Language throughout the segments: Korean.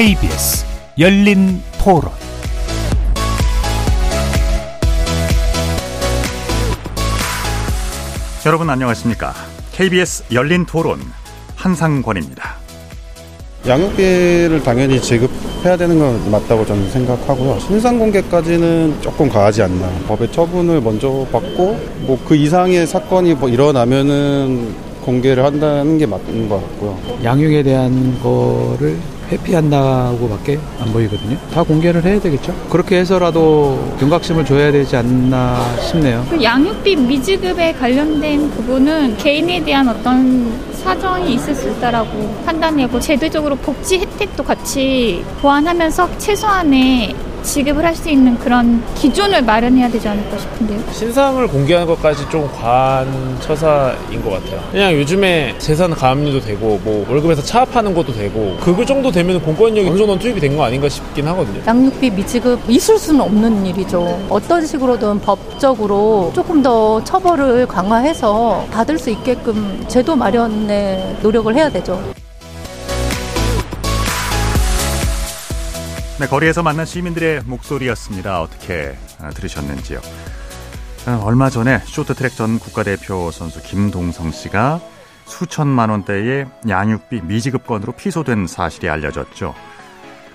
KBS 열린 토론 여러분 안녕하십니까? KBS 열린 토론 한상권입니다. 양육비를 당연히 지급해야 되는 건 맞다고 저는 생각하고요. 신상 공개까지는 조금 과하지 않나. 법의 처분을 먼저 받고 뭐 그 이상의 사건이 뭐 일어나면은 공개를 한다는 게 맞는 것 같고요. 양육에 대한 거를 회피한다고밖에 안 보이거든요. 다 공개를 해야 되겠죠. 그렇게 해서라도 경각심을 줘야 되지 않나 싶네요. 그 양육비 미지급에 관련된 부분은 개인에 대한 어떤 사정이 있을 수 있다라고 판단하고 제도적으로 복지 혜택도 같이 보완하면서 최소한의 지급을 할 수 있는 그런 기준을 마련해야 되지 않을까 싶은데요. 신상을 공개하는 것까지 좀 과한 처사인 것 같아요. 그냥 요즘에 재산 가압류도 되고 뭐 월급에서 차압하는 것도 되고 그거 정도 되면 공권력이 어느 정도 투입이 된 거 아닌가 싶긴 하거든요. 양육비 미지급 있을 수는 없는 일이죠. 어떤 식으로든 법적으로 조금 더 처벌을 강화해서 받을 수 있게끔 제도 마련에 노력을 해야 되죠. 네, 거리에서 만난 시민들의 목소리였습니다. 어떻게 아, 들으셨는지요? 아, 얼마 전에 쇼트트랙 전 국가대표 선수 김동성 씨가 수천만 원대의 양육비 미지급 건으로 피소된 사실이 알려졌죠.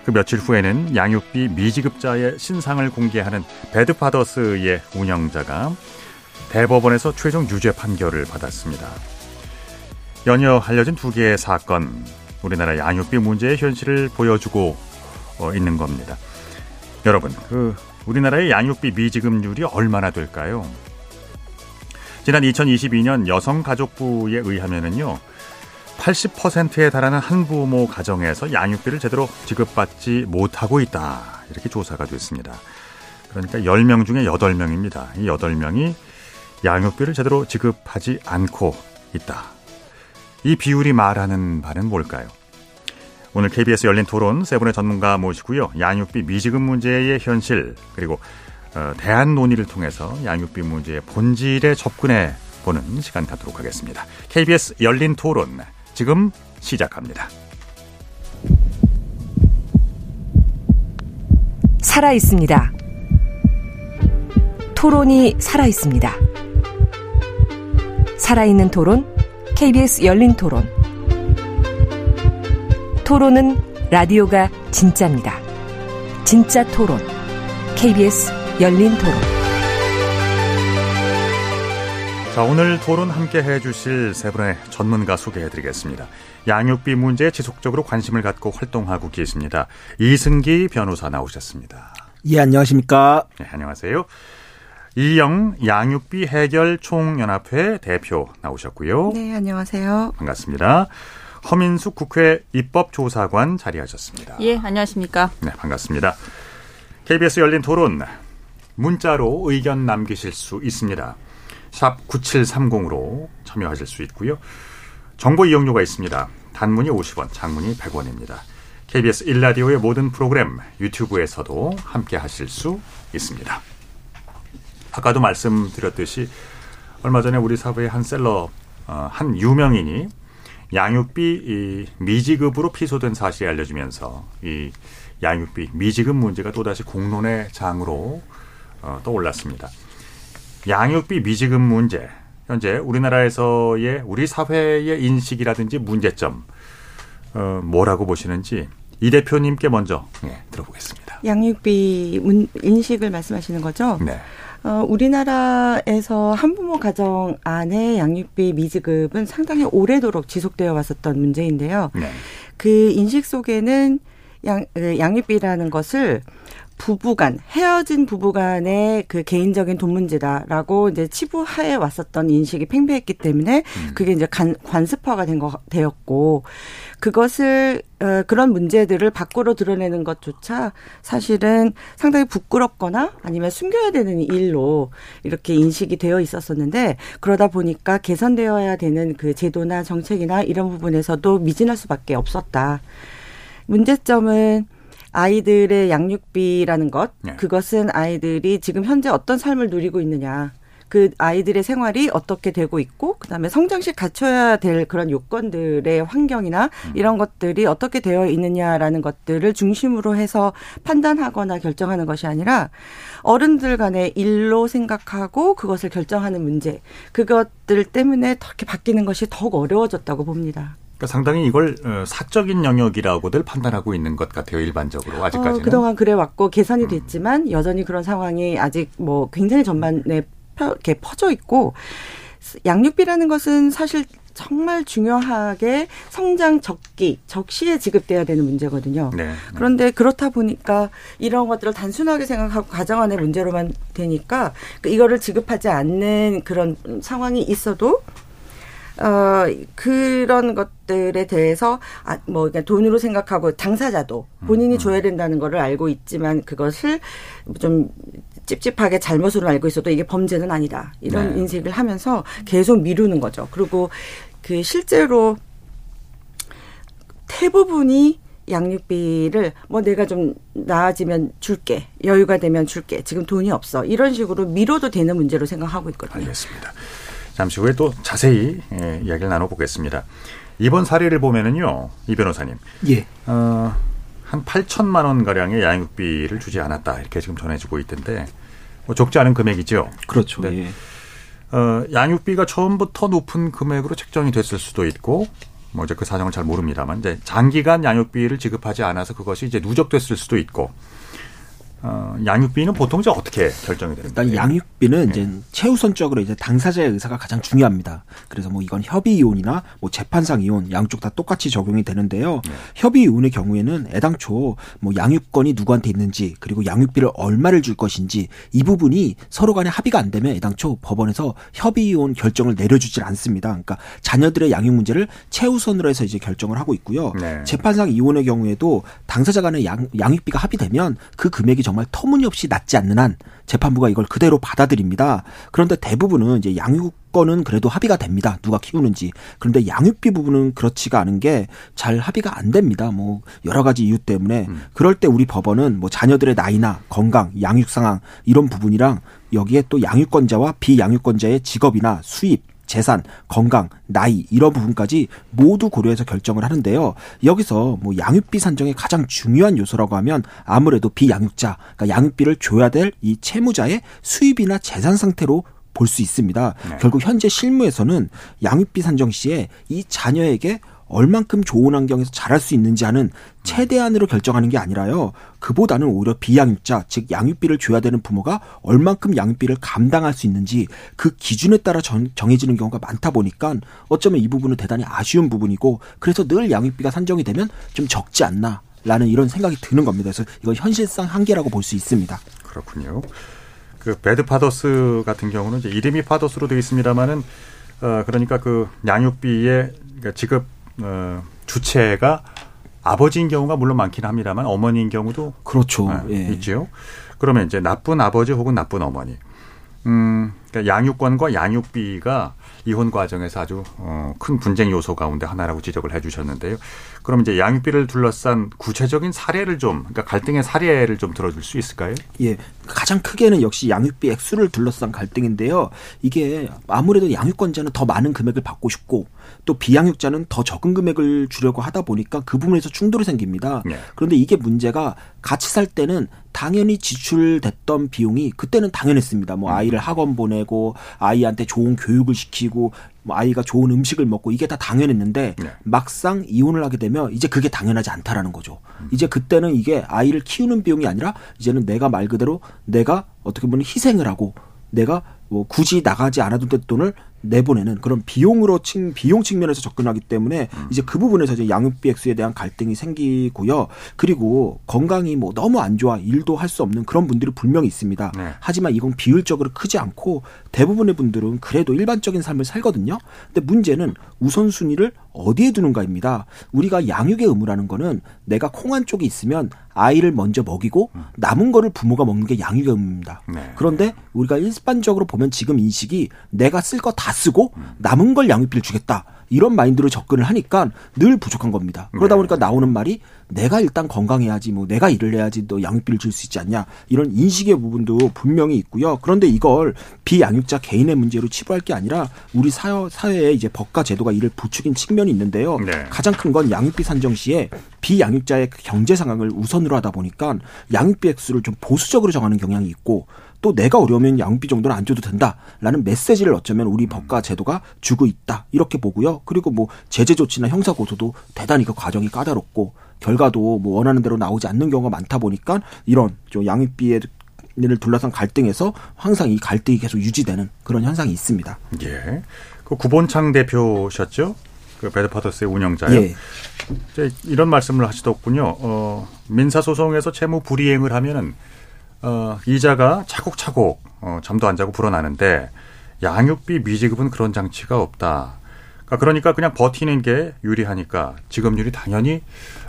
그 며칠 후에는 양육비 미지급자의 신상을 공개하는 배드파더스의 운영자가 대법원에서 최종 유죄 판결을 받았습니다. 연이어 알려진 두 개의 사건, 우리나라 양육비 문제의 현실을 보여주고 어, 있는 겁니다. 여러분, 그 우리나라의 양육비 미지급률이 얼마나 될까요? 지난 2022년 여성가족부에 의하면은요. 80%에 달하는 한부모 가정에서 양육비를 제대로 지급받지 못하고 있다. 이렇게 조사가 됐습니다. 그러니까 10명 중에 8명입니다. 이 8명이 양육비를 제대로 지급하지 않고 있다. 이 비율이 말하는 바는 뭘까요? 오늘 KBS 열린 토론 세 분의 전문가 모시고요. 양육비 미지급 문제의 현실 그리고 어, 대안 논의를 통해서 양육비 문제의 본질에 접근해 보는 시간 갖도록 하겠습니다. KBS 열린 토론 지금 시작합니다. 살아 있습니다. 토론이 살아 있습니다. 살아있는 토론 KBS 열린 토론 토론은 라디오가 진짜입니다. 진짜 토론. KBS 열린 토론. 자, 오늘 토론 함께 해 주실 세 분의 전문가 소개해 드리겠습니다. 양육비 문제에 지속적으로 관심을 갖고 활동하고 계십니다. 이승기 변호사 나오셨습니다. 예, 안녕하십니까. 네, 안녕하세요. 이영 양육비 해결 총연합회 대표 나오셨고요. 네, 안녕하세요. 반갑습니다. 허민숙 국회 입법조사관 자리하셨습니다. 예, 안녕하십니까. 네, 반갑습니다. KBS 열린 토론 문자로 의견 남기실 수 있습니다. 샵 9730으로 참여하실 수 있고요. 정보 이용료가 있습니다. 단문이 50원, 장문이 100원입니다. KBS 1라디오의 모든 프로그램 유튜브에서도 함께 하실 수 있습니다. 아까도 말씀드렸듯이 얼마 전에 우리 사회의 한 셀러, 어, 한 유명인이 양육비 미지급으로 피소된 사실이 알려지면서 이 양육비 미지급 문제가 또다시 공론의 장으로 어, 떠올랐습니다. 양육비 미지급 문제 현재 우리나라에서의 우리 사회의 인식이라든지 문제점 어, 뭐라고 보시는지 이 대표님께 먼저 네, 들어보겠습니다. 양육비 문, 인식을 말씀하시는 거죠? 네. 어, 우리나라에서 한부모 가정 안에 양육비 미지급은 상당히 오래도록 지속되어 왔었던 문제인데요. 네. 그 인식 속에는 양, 양육비라는 것을 부부간 헤어진 부부간의 그 개인적인 돈 문제다라고 이제 치부하에 왔었던 인식이 팽배했기 때문에 음. 그게 이제 간, 관습화가 된 거 되었고 그것을 어, 그런 문제들을 밖으로 드러내는 것조차 사실은 상당히 부끄럽거나 아니면 숨겨야 되는 일로 이렇게 인식이 되어 있었었는데 그러다 보니까 개선되어야 되는 그 제도나 정책이나 이런 부분에서도 미진할 수밖에 없었다. 문제점은 아이들의 양육비라는 것, 네. 그것은 아이들이 지금 현재 어떤 삶을 누리고 있느냐. 그 아이들의 생활이 어떻게 되고 있고 그다음에 성장시 갖춰야 될 그런 요건들의 환경이나 이런 것들이 어떻게 되어 있느냐라는 것들을 중심으로 해서 판단하거나 결정하는 것이 아니라 어른들 간의 일로 생각하고 그것을 결정하는 문제 그것들 때문에 그렇게 바뀌는 것이 더욱 어려워졌다고 봅니다. 그러니까 상당히 이걸 어, 사적인 영역이라고들 판단하고 있는 것 같아요 일반적으로 아직까지는. 어, 그동안 그래 왔고 개선이 됐지만 여전히 그런 상황이 아직 뭐 굉장히 전반에 펴, 이렇게 퍼져 있고 양육비라는 것은 사실 정말 중요하게 성장 적기, 적시에 지급돼야 되는 문제거든요. 네. 그런데 그렇다 보니까 이런 것들을 단순하게 생각하고 가정 안의 문제로만 되니까 그 이거를 지급하지 않는 그런 상황이 있어도 어, 그런 것들에 대해서, 아, 뭐, 그냥 돈으로 생각하고 당사자도 본인이 줘야 된다는 거를 알고 있지만 그것을 좀 찝찝하게 잘못으로 알고 있어도 이게 범죄는 아니다. 이런 네. 인식을 하면서 계속 미루는 거죠. 그리고 그 실제로 대부분이 양육비를 뭐 내가 좀 나아지면 줄게 여유가 되면 줄게 지금 돈이 없어 이런 식으로 미뤄도 되는 문제로 생각하고 있거든요. 알겠습니다. 잠시 후에 또 자세히 예, 이야기를 나눠보겠습니다. 이번 사례를 보면은요, 이 변호사님, 예. 어, 한 8천만 원 가량의 양육비를 주지 않았다 이렇게 지금 전해지고 있던데 뭐 적지 않은 금액이죠. 그렇죠. 네. 예. 어, 양육비가 처음부터 높은 금액으로 책정이 됐을 수도 있고, 뭐 이제 그 사정을 잘 모릅니다만, 이제 장기간 양육비를 지급하지 않아서 그것이 이제 누적됐을 수도 있고, 어, 양육비는 보통 이제 어떻게 결정이 되는 일단? 양육비는 이제 최우선적으로 이제 당사자의 의사가 가장 중요합니다. 그래서 뭐 이건 협의 이혼이나 뭐 재판상 이혼 양쪽 다 똑같이 적용이 되는데요. 협의 이혼의 경우에는 애당초 뭐 양육권이 누구한테 있는지 그리고 양육비를 얼마를 줄 것인지 이 부분이 서로 간에 합의가 안 되면 애당초 법원에서 협의 이혼 결정을 내려주질 않습니다. 그러니까 자녀들의 양육 문제를 최우선으로 해서 이제 결정을 하고 있고요. 네. 재판상 이혼의 경우에도 당사자 간의 양, 양육비가 합의되면 그 금액이 정말 터무니없이 낮지 않는 한 재판부가 이걸 그대로 받아들입니다. 그런데 대부분은 이제 양육권은 그래도 합의가 됩니다. 누가 키우는지. 그런데 양육비 부분은 그렇지가 않은 게 잘 합의가 안 됩니다. 뭐 여러 가지 이유 때문에 그럴 때 우리 법원은 뭐 자녀들의 나이나 건강, 양육 상황 이런 부분이랑 여기에 또 양육권자와 비양육권자의 직업이나 수입 재산, 건강, 나이 이런 부분까지 모두 고려해서 결정을 하는데요. 여기서 뭐 양육비 산정의 가장 중요한 요소라고 하면 아무래도 비양육자, 그러니까 양육비를 줘야 될 이 채무자의 수입이나 재산 상태로 볼 수 있습니다. 네. 결국 현재 실무에서는 양육비 산정 시에 이 자녀에게 얼만큼 좋은 환경에서 자랄 수 있는지 하는 최대한으로 결정하는 게 아니라요. 그보다는 오히려 비양육자, 즉 양육비를 줘야 되는 부모가 얼만큼 양육비를 감당할 수 있는지 그 기준에 따라 정, 정해지는 경우가 많다 보니까 어쩌면 이 부분은 대단히 아쉬운 부분이고 그래서 늘 양육비가 산정이 되면 좀 적지 않나. 라는 이런 생각이 드는 겁니다. 그래서 이건 현실상 한계라고 볼 수 있습니다. 그렇군요. 그 배드 파더스 같은 경우는 이제 이름이 파더스로 되어 있습니다만은 어 그러니까 그 양육비의 그러니까 지급 어 주체가 아버지인 경우가 물론 많긴 합니다만 어머니인 경우도 그렇죠. 아, 예. 있죠. 그러면 이제 나쁜 아버지 혹은 나쁜 어머니. 음, 그러니까 양육권과 양육비가 이혼 과정에서 아주 어, 큰 분쟁 요소 가운데 하나라고 지적을 해주셨는데요. 그럼 이제 양육비를 둘러싼 구체적인 사례를 좀, 그러니까 갈등의 사례를 좀 들어줄 수 있을까요? 예. 가장 크게는 역시 양육비 액수를 둘러싼 갈등인데요. 이게 아무래도 양육권자는 더 많은 금액을 받고 싶고 또 비양육자는 더 적은 금액을 주려고 하다 보니까 그 부분에서 충돌이 생깁니다. 네. 그런데 이게 문제가 같이 살 때는 당연히 지출됐던 비용이 그때는 당연했습니다. 뭐 아이를 학원 보내고 아이한테 좋은 교육을 시키고 뭐 아이가 좋은 음식을 먹고 이게 다 당연했는데 네. 막상 이혼을 하게 되면 이제 그게 당연하지 않다라는 거죠. 이제 그때는 이게 아이를 키우는 비용이 아니라 이제는 내가 말 그대로 내가 어떻게 보면 희생을 하고 내가 뭐 굳이 나가지 않아도 될 돈을 내보내는 그런 비용으로 칭 비용 측면에서 접근하기 때문에 이제 그 부분에서 이제 양육비 액수에 대한 갈등이 생기고요. 그리고 건강이 뭐 너무 안 좋아 일도 할 수 없는 그런 분들이 분명히 있습니다. 네. 하지만 이건 비율적으로 크지 않고 대부분의 분들은 그래도 일반적인 삶을 살거든요. 근데 문제는 우선순위를 어디에 두는가입니다. 우리가 양육의 의무라는 거는 내가 콩한 쪽에 있으면 아이를 먼저 먹이고 남은 거를 부모가 먹는 게 양육의 의무입니다. 네. 그런데 우리가 일반적으로 보면 지금 인식이 내가 쓸 거 다 쓰고 남은 걸 양육비를 주겠다. 이런 마인드로 접근을 하니까 늘 부족한 겁니다. 그러다 네. 보니까 나오는 말이 내가 일단 건강해야지 뭐 내가 일을 해야지 너 양육비를 줄 수 있지 않냐 이런 인식의 부분도 분명히 있고요. 그런데 이걸 비양육자 개인의 문제로 치부할 게 아니라 우리 사회, 사회에 이제 법과 제도가 이를 부추긴 측면이 있는데요. 네. 가장 큰 건 양육비 산정 시에 비양육자의 경제 상황을 우선으로 하다 보니까 양육비 액수를 좀 보수적으로 정하는 경향이 있고 또 내가 어려우면 양육비 정도는 안 줘도 된다라는 메시지를 어쩌면 우리 법과 제도가 주고 있다 이렇게 보고요. 그리고 뭐 제재 조치나 형사 고소도 대단히 그 과정이 까다롭고 결과도 뭐 원하는 대로 나오지 않는 경우가 많다 보니까 이런 좀 양육비에 를 둘러싼 갈등에서 항상 이 갈등이 계속 유지되는 그런 현상이 있습니다. 예. 그 구본창 대표셨죠? 그 베드파더스의 운영자요. 예. 이제 이런 말씀을 하시더군요. 어, 민사소송에서 채무 불이행을 하면은 어, 이자가 차곡차곡 어, 잠도 안 자고 불어나는데 양육비 미지급은 그런 장치가 없다. 그러니까, 그러니까 그냥 버티는 게 유리하니까 지급률이 당연히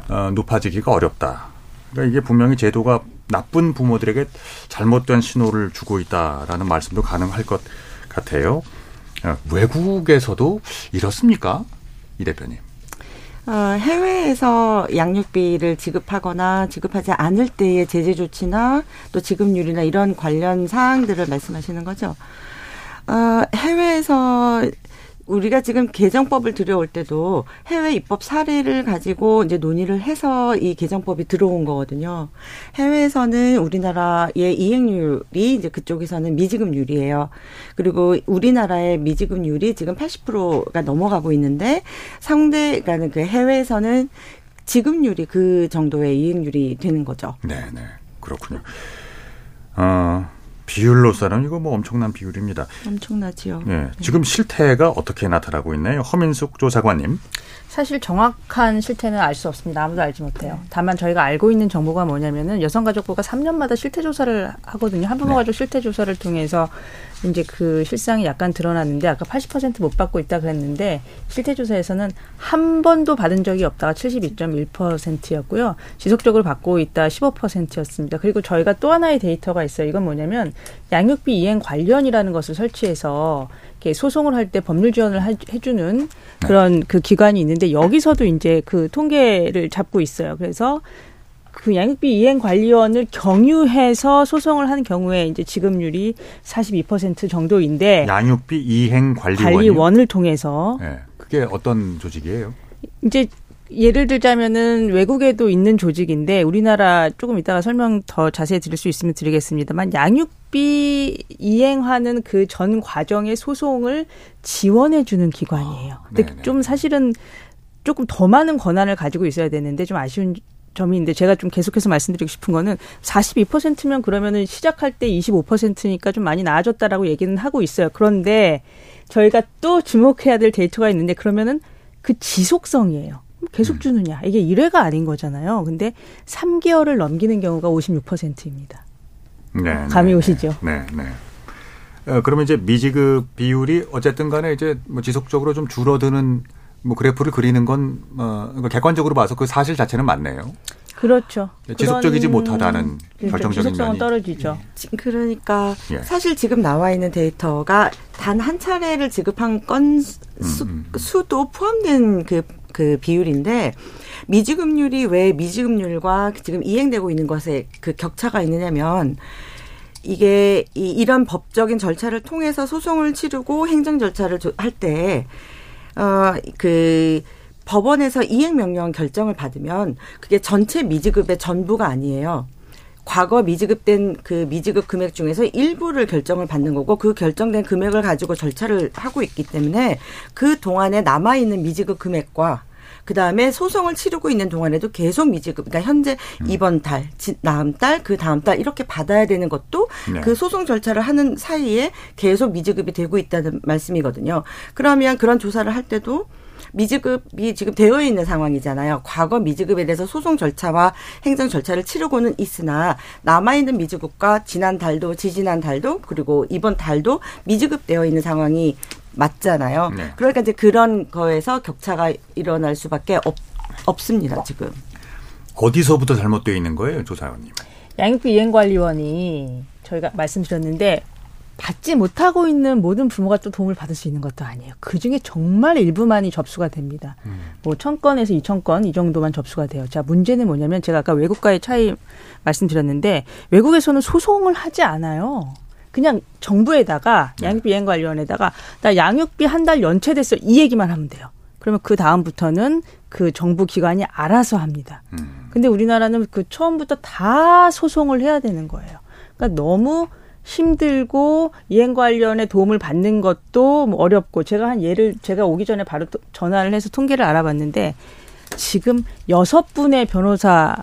어, 높아지기가 어렵다. 그러니까 이게 분명히 제도가 나쁜 부모들에게 잘못된 신호를 주고 있다라는 말씀도 가능할 것 같아요. 어, 외국에서도 이렇습니까? 이 대표님. 어, 해외에서 양육비를 지급하거나 지급하지 않을 때의 제재 조치나 또 지급률이나 이런 관련 사항들을 말씀하시는 거죠. 어, 해외에서 우리가 지금 개정법을 들여올 때도 해외 입법 사례를 가지고 이제 논의를 해서 이 개정법이 들어온 거거든요. 해외에서는 우리나라의 이행률이 이제 그쪽에서는 미지급률이에요. 그리고 우리나라의 미지급률이 지금 80%가 넘어가고 있는데 상대가는 그 해외에서는 지급률이 그 정도의 이행률이 되는 거죠. 네, 네. 그렇군요. 어, 비율로서는 이거 뭐 엄청난 비율입니다. 엄청나지요. 예. 지금 실태가 어떻게 나타나고 있나요? 허민숙 조사관님. 사실 정확한 실태는 알 수 없습니다. 아무도 알지 못해요. 다만 저희가 알고 있는 정보가 뭐냐면은 여성가족부가 3년마다 실태 조사를 하거든요. 한부모 가족 실태 조사를 통해서 이제 그 실상이 약간 드러났는데 아까 80%못 받고 있다 그랬는데 실태 조사에서는 한 번도 받은 적이 없다가 72.1%였고요. 지속적으로 받고 있다 15%였습니다. 그리고 저희가 또 하나의 데이터가 있어요. 이건 뭐냐면 양육비 이행 관련이라는 것을 설치해서 소송을 할 때 법률 지원을 하- 해주는 그런 그 기관이 있는데 여기서도 이제 그 통계를 잡고 있어요. 그래서 그 양육비 이행 관리원을 경유해서 소송을 한 경우에 이제 지급률이 42% 정도인데 양육비 이행 관리원이요. 관리원을 통해서 예. 그게 어떤 조직이에요? 이제 예를 들자면은 외국에도 있는 조직인데 우리나라 조금 이따가 설명 더 자세히 드릴 수 있으면 드리겠습니다만 양육비 이행하는 그 전 과정의 소송을 지원해 주는 기관이에요. 근데 네네. 좀 사실은 조금 더 많은 권한을 가지고 있어야 되는데 좀 아쉬운 점인데 제가 좀 계속해서 말씀드리고 싶은 거는 42%면 그러면은 시작할 때 25%니까 좀 많이 나아졌다라고 얘기는 하고 있어요. 그런데 저희가 또 주목해야 될 데이터가 있는데 그러면은 그 지속성이에요. 계속 주느냐. 이게 1회가 아닌 거잖아요. 근데 3개월을 넘기는 경우가 56%입니다. 네. 감이 네, 오시죠? 네, 네. 어, 그러면 이제 미지급 비율이 어쨌든 간에 이제 뭐 지속적으로 좀 줄어드는 뭐 그래프를 그리는 건 어, 그러니까 객관적으로 봐서 그 사실 자체는 맞네요. 그렇죠. 지속적이지 그런- 못하다는 그렇죠. 결정적인 지속성은 면이. 떨어지죠. 지- 그러니까 예. 사실 지금 나와 있는 데이터가 단 한 차례를 지급한 건 수, 음, 수도 포함된 그, 그 비율인데 미지급률이 왜 미지급률과 지금 이행되고 있는 것에 그 격차가 있느냐면 이게 이, 이런 법적인 절차를 통해서 소송을 치르고 행정 절차를 할 때 어, 그 법원에서 이행 명령 결정을 받으면 그게 전체 미지급의 전부가 아니에요. 과거 미지급된 그 미지급 금액 중에서 일부를 결정을 받는 거고 그 결정된 금액을 가지고 절차를 하고 있기 때문에 그 동안에 남아 있는 미지급 금액과 그 다음에 소송을 치르고 있는 동안에도 계속 미지급, 그러니까 현재 이번 달, 지- 다음 달, 그 다음 달 이렇게 받아야 되는 것도 네. 그 소송 절차를 하는 사이에 계속 미지급이 되고 있다는 말씀이거든요. 그러면 그런 조사를 할 때도 미지급이 지금 되어 있는 상황이잖아요. 과거 미지급에 대해서 소송 절차와 행정 절차를 치르고는 있으나 남아있는 미지급과 지난 달도 지지난 달도 그리고 이번 달도 미지급되어 있는 상황이 맞잖아요. 네. 그러니까 이제 그런 거에서 격차가 일어날 수밖에 없, 없습니다. 지금. 어디서부터 잘못되어 있는 거예요, 조사원님? 양육비 이행관리원이 저희가 말씀드렸는데 받지 못하고 있는 모든 부모가 또 도움을 받을 수 있는 것도 아니에요. 그 중에 정말 일부만이 접수가 됩니다. 음. 뭐, 천 건에서 이천 건 이 정도만 접수가 돼요. 자, 문제는 뭐냐면 제가 아까 외국과의 차이 말씀드렸는데 외국에서는 소송을 하지 않아요. 그냥 정부에다가 양육비 이행관리원에다가 나 양육비 한 달 연체됐어 이 얘기만 하면 돼요. 그러면 그 다음부터는 그 정부 기관이 알아서 합니다. 음. 근데 우리나라는 그 처음부터 다 소송을 해야 되는 거예요. 그러니까 너무 힘들고 이행 관련의 도움을 받는 것도 뭐 어렵고 제가 한 예를 제가 오기 전에 바로 또 전화를 해서 통계를 알아봤는데 지금 여섯 분의 변호사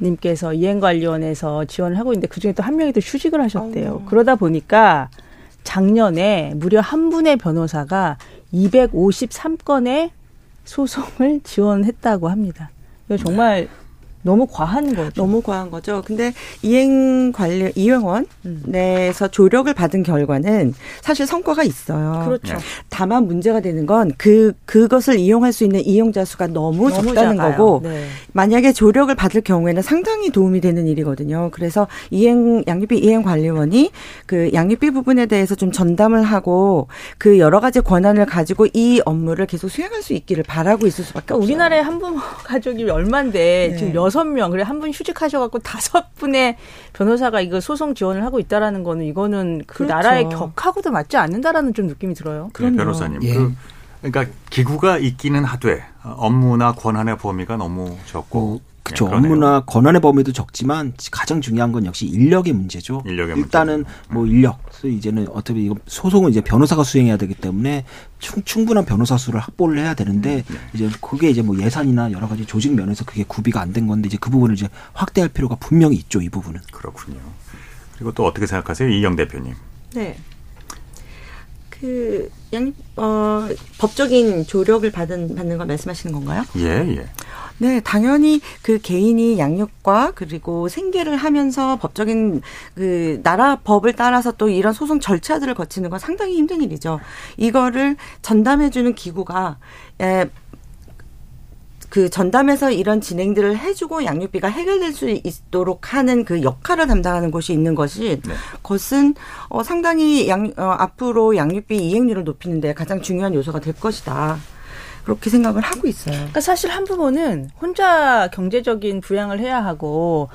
님께서 이행관리원에서 지원을 하고 있는데 그중에 또 한 명이 또 휴직을 하셨대요. 그러다 보니까 작년에 무려 한 분의 변호사가 253건의 소송을 지원했다고 합니다. 이거 정말 너무 과한 거죠. 너무 과한 거죠. 근데 이행 관리 이행원 음. 내에서 조력을 받은 결과는 사실 성과가 있어요. 그렇죠. 다만 문제가 되는 건 그 그것을 이용할 수 있는 이용자 수가 너무, 너무 적다는 작아요. 거고 네. 만약에 조력을 받을 경우에는 상당히 도움이 되는 일이거든요. 그래서 이행 양육비 이행 관리원이 그 양육비 부분에 대해서 좀 전담을 하고 그 여러 가지 권한을 가지고 이 업무를 계속 수행할 수 있기를 바라고 있을 수밖에 그러니까 없어요. 우리나라에 한부모 가족이 얼만데 네. 지금 여섯 명 그래 한 분 휴직하셔갖고 다섯 분의 변호사가 이거 소송 지원을 하고 있다라는 거는 이거는 그 그렇죠. 나라의 격하고도 맞지 않는다라는 좀 느낌이 들어요. 네, 변호사님. 예. 그, 그러니까 기구가 있기는 하되 어, 업무나 권한의 범위가 너무 적고 그렇죠. 예, 그러네요. 업무나 권한의 범위도 적지만 가장 중요한 건 역시 인력의 문제죠. 인력의 일단은 뭐 인력, 그래서 이제는 어차피 이거 소송은 이제 변호사가 수행해야 되기 때문에 충, 충분한 변호사 수를 확보를 해야 되는데 네. 이제 그게 이제 뭐 예산이나 여러 가지 조직 면에서 그게 구비가 안 된 건데 이제 그 부분을 이제 확대할 필요가 분명히 있죠. 이 부분은. 그렇군요. 그리고 또 어떻게 생각하세요, 이영 대표님? 네. 그 양, 어, 법적인 조력을 받은 받는 걸 말씀하시는 건가요? 예, 예. 네, 당연히 그 개인이 양육과 그리고 생계를 하면서 법적인 그 나라 법을 따라서 또 이런 소송 절차들을 거치는 건 상당히 힘든 일이죠. 이거를 전담해주는 기구가 에, 그 전담해서 이런 진행들을 해주고 양육비가 해결될 수 있도록 하는 그 역할을 담당하는 곳이 있는 것이 네. 것은 어, 상당히 양 어, 앞으로 양육비 이행률을 높이는데 가장 중요한 요소가 될 것이다. 그렇게 생각을 하고 있어요. 그러니까 사실 한 부모는 혼자 경제적인 부양을 해야 하고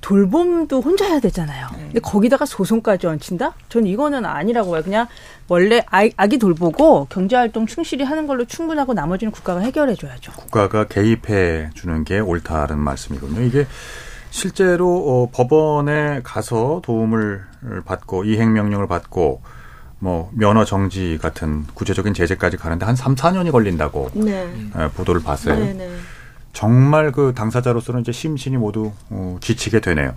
돌봄도 혼자 해야 되잖아요. 근데 거기다가 소송까지 얹힌다? 전 이거는 아니라고 봐요. 그냥 원래 아이, 아기 돌보고 경제활동 충실히 하는 걸로 충분하고 나머지는 국가가 해결해 줘야죠. 국가가 개입해 주는 게 옳다는 말씀이군요. 이게 실제로 어, 법원에 가서 도움을 받고 이행 명령을 받고 뭐 면허 정지 같은 구체적인 제재까지 가는데 한 3, 4년이 걸린다고 네. 예, 보도를 봤어요. 네, 네. 정말 그 당사자로서는 이제 심신이 모두 어, 지치게 되네요.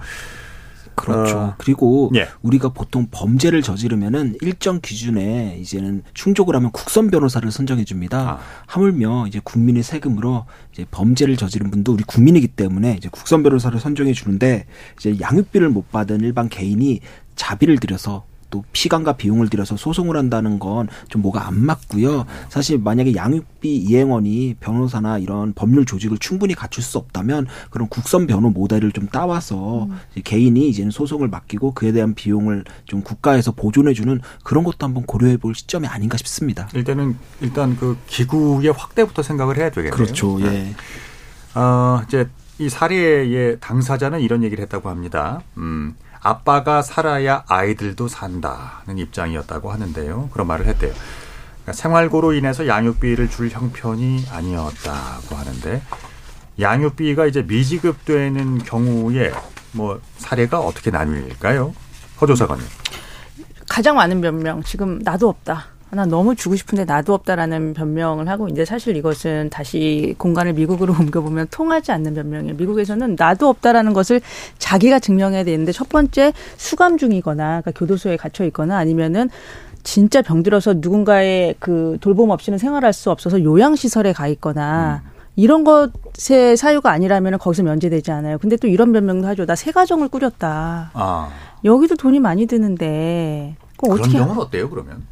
그렇죠. 어, 그리고 예. 우리가 보통 범죄를 저지르면은 일정 기준에 이제는 충족을 하면 국선 변호사를 선정해 줍니다. 아. 하물며 이제 국민의 세금으로 이제 범죄를 저지른 분도 우리 국민이기 때문에 이제 국선 변호사를 선정해 주는데 이제 양육비를 못 받은 일반 개인이 자비를 들여서 또 시간과 비용을 들여서 소송을 한다는 건 좀 뭐가 안 맞고요. 사실 만약에 양육비 이행원이 변호사나 이런 법률 조직을 충분히 갖출 수 없다면 그런 국선 변호 모델을 좀 따와서 이제 개인이 이제는 소송을 맡기고 그에 대한 비용을 좀 국가에서 보존해주는 그런 것도 한번 고려해 볼 시점이 아닌가 싶습니다. 일단은 일단 그 기구의 확대부터 생각을 해야 되겠네요. 그렇죠. 네. 예. 어, 이제 이 사례의 당사자는 이런 얘기를 했다고 합니다. 음, 아빠가 살아야 아이들도 산다는 입장이었다고 하는데요. 그런 말을 했대요. 그러니까 생활고로 인해서 양육비를 줄 형편이 아니었다고 하는데 양육비가 이제 미지급되는 경우에 뭐 사례가 어떻게 나뉠까요? 허조사관님. 가장 많은 변명 지금 나도 없다. 나 너무 주고 싶은데 나도 없다라는 변명을 하고 있는데 사실 이것은 다시 공간을 미국으로 옮겨보면 통하지 않는 변명이에요. 미국에서는 나도 없다라는 것을 자기가 증명해야 되는데 첫 번째 수감 중이거나 그러니까 교도소에 갇혀 있거나 아니면은 진짜 병들어서 누군가의 그 돌봄 없이는 생활할 수 없어서 요양시설에 가 있거나 이런 것의 사유가 아니라면 거기서 면제되지 않아요. 근데 또 이런 변명도 하죠. 나 새 가정을 꾸렸다. 아, 여기도 돈이 많이 드는데 그럼 어떻게 경우는 어때요, 그러면?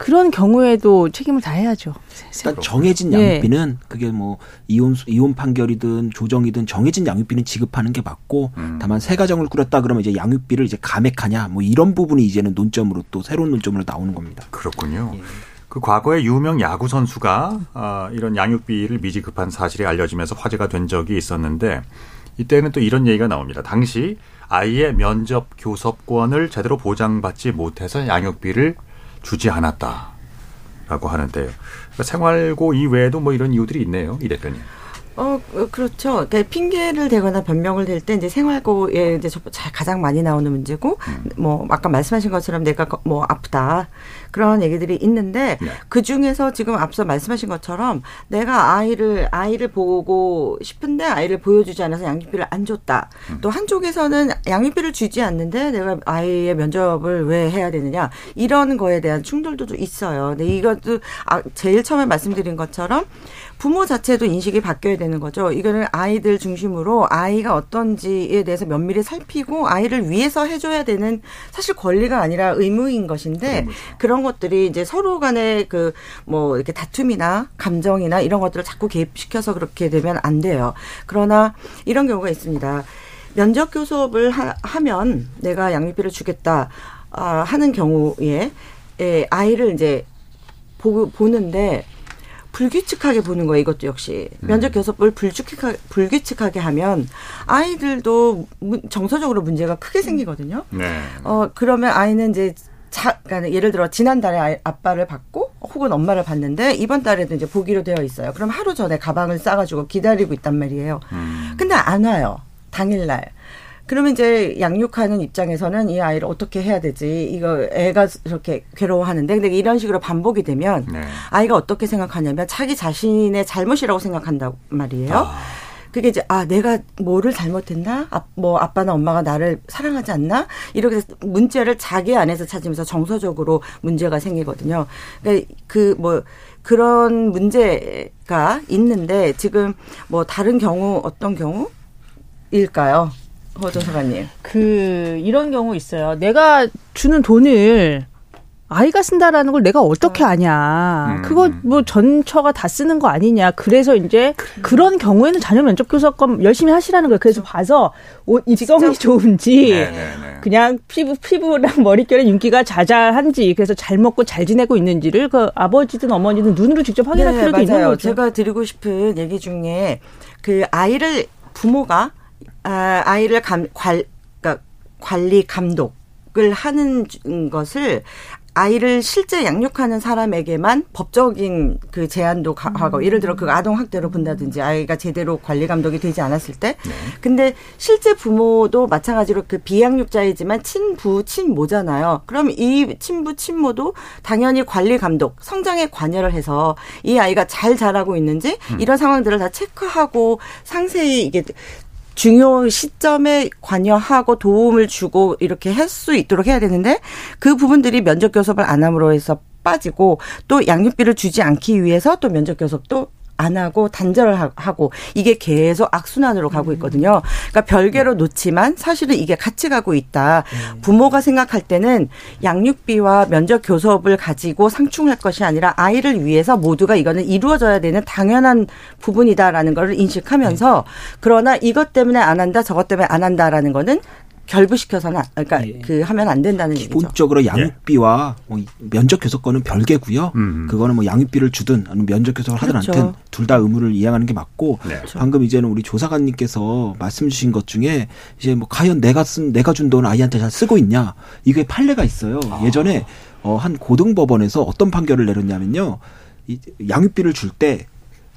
그런 경우에도 책임을 다해야죠. 그러니까 정해진 예. 양육비는 그게 뭐 이혼 이혼 판결이든 조정이든 정해진 양육비는 지급하는 게 맞고 다만 새 가정을 꾸렸다 그러면 이제 양육비를 이제 감액하냐 뭐 이런 부분이 이제는 논점으로 또 새로운 논점으로 나오는 겁니다. 그렇군요. 그 과거에 유명 야구 선수가 아, 이런 양육비를 미지급한 사실이 알려지면서 화제가 된 적이 있었는데 이때는 또 이런 얘기가 나옵니다. 당시 아이의 면접 교섭권을 제대로 보장받지 못해서 양육비를 주지 않았다라고 하는데요. 그러니까 생활고 이외에도 뭐 이런 이유들이 있네요, 이 대표님. 어, 어, 그렇죠. 그러니까 핑계를 대거나 변명을 댈 때 이제 생활고에 이제 가장 많이 나오는 문제고, 뭐, 아까 말씀하신 것처럼 내가 거- 뭐 아프다. 그런 얘기들이 있는데, 그 중에서 지금 앞서 말씀하신 것처럼 내가 아이를, 아이를 보고 싶은데 아이를 보여주지 않아서 양육비를 안 줬다. 또 한쪽에서는 양육비를 주지 않는데 내가 아이의 면접을 왜 해야 되느냐. 이런 거에 대한 충돌도 좀 있어요. 근데 이것도 아, 제일 처음에 말씀드린 것처럼 부모 자체도 인식이 바뀌어야 되는 거죠. 이거는 아이들 중심으로 아이가 어떤지에 대해서 면밀히 살피고 아이를 위해서 해줘야 되는 사실 권리가 아니라 의무인 것인데 그런 것들이 이제 서로 간의 그 뭐 이렇게 다툼이나 감정이나 이런 것들을 자꾸 개입시켜서 그렇게 되면 안 돼요. 그러나 이런 경우가 있습니다. 면접 교섭을 하, 하면 내가 양육비를 주겠다 아, 하는 경우에 에, 아이를 이제 보, 보는데 불규칙하게 보는 거예요. 이것도 역시 면접 교섭을 불규칙하게, 불규칙하게 하면 아이들도 문- 정서적으로 문제가 크게 생기거든요. 네. 어 그러면 아이는 이제 자, 그러니까 예를 들어 지난달에 아빠를 받고 혹은 엄마를 봤는데 이번 달에도 이제 보기로 되어 있어요. 그럼 하루 전에 가방을 싸가지고 기다리고 있단 말이에요. 근데 안 와요. 당일날. 그러면 이제 양육하는 입장에서는 이 아이를 어떻게 해야 되지? 이거 애가 저렇게 괴로워하는데 근데 이런 식으로 반복이 되면 네. 아이가 어떻게 생각하냐면 자기 자신의 잘못이라고 생각한단 말이에요. 그게 이제 아 내가 뭐를 잘못했나? 아, 뭐 아빠나 엄마가 나를 사랑하지 않나? 이렇게 해서 문제를 자기 안에서 찾으면서 정서적으로 문제가 생기거든요. 그러니까 그 뭐 그런 문제가 있는데 지금 뭐 다른 경우 어떤 경우 일까요? 허전 사관님. 그 이런 경우 있어요. 내가 주는 돈을 아이가 쓴다라는 걸 내가 어떻게 아냐. 음. 그거 뭐 전처가 다 쓰는 거 아니냐. 그래서 이제 그런 경우에는 자녀 면접 교섭권 열심히 하시라는 거예요. 그래서 봐서 옷 입성이 좋은지 네, 네, 네. 그냥 피부 피부랑 머릿결에 윤기가 자잘한지 그래서 잘 먹고 잘 지내고 있는지를 그 아버지든 어머니든 눈으로 직접 확인할 필요도 네, 맞아요. 있는 거죠. 제가 드리고 싶은 얘기 중에 그 아이를 부모가 아, 아이를 감, 관, 그러니까 관리 감독을 하는 주- 것을 아이를 실제 양육하는 사람에게만 법적인 그 제한도 가- 하고 예를 들어 그 아동 학대로 본다든지 아이가 제대로 관리 감독이 되지 않았을 때. 근데 실제 부모도 마찬가지로 그 비양육자이지만 친부 친모잖아요. 그럼 이 친부 친모도 당연히 관리 감독 성장에 관여를 해서 이 아이가 잘 자라고 있는지 이런 상황들을 다 체크하고 상세히 이게 중요 시점에 관여하고 도움을 주고 이렇게 할 수 있도록 해야 되는데 그 부분들이 면접 교섭을 안 함으로 해서 빠지고 또 양육비를 주지 않기 위해서 또 면접 교섭도 안 하고 단절을 하- 하고 이게 계속 악순환으로 가고 있거든요. 그러니까 별개로 놓지만 사실은 이게 같이 가고 있다. 부모가 생각할 때는 양육비와 면접 교섭을 가지고 상충할 것이 아니라 아이를 위해서 모두가 이거는 이루어져야 되는 당연한 부분이다라는 걸 인식하면서 그러나 이것 때문에 안 한다, 저것 때문에 안 한다라는 거는 결부시켜서는 안- 그러니까 그 하면 안 된다는 얘기죠. 기본적으로 양육비와 뭐 면접 교섭권은 별개고요. 그거는 뭐 양육비를 주든 아니면 면접 교섭을 하든 그렇죠. 않든 둘 다 의무를 이행하는 게 맞고 네. 방금 이제는 우리 조사관님께서 말씀 주신 것 중에 이제 뭐 과연 내가 쓴 내가 준 돈 아이한테 잘 쓰고 있냐 이게 판례가 있어요. 예전에 어, 한 고등법원에서 어떤 판결을 내렸냐면요. 이 양육비를 줄 때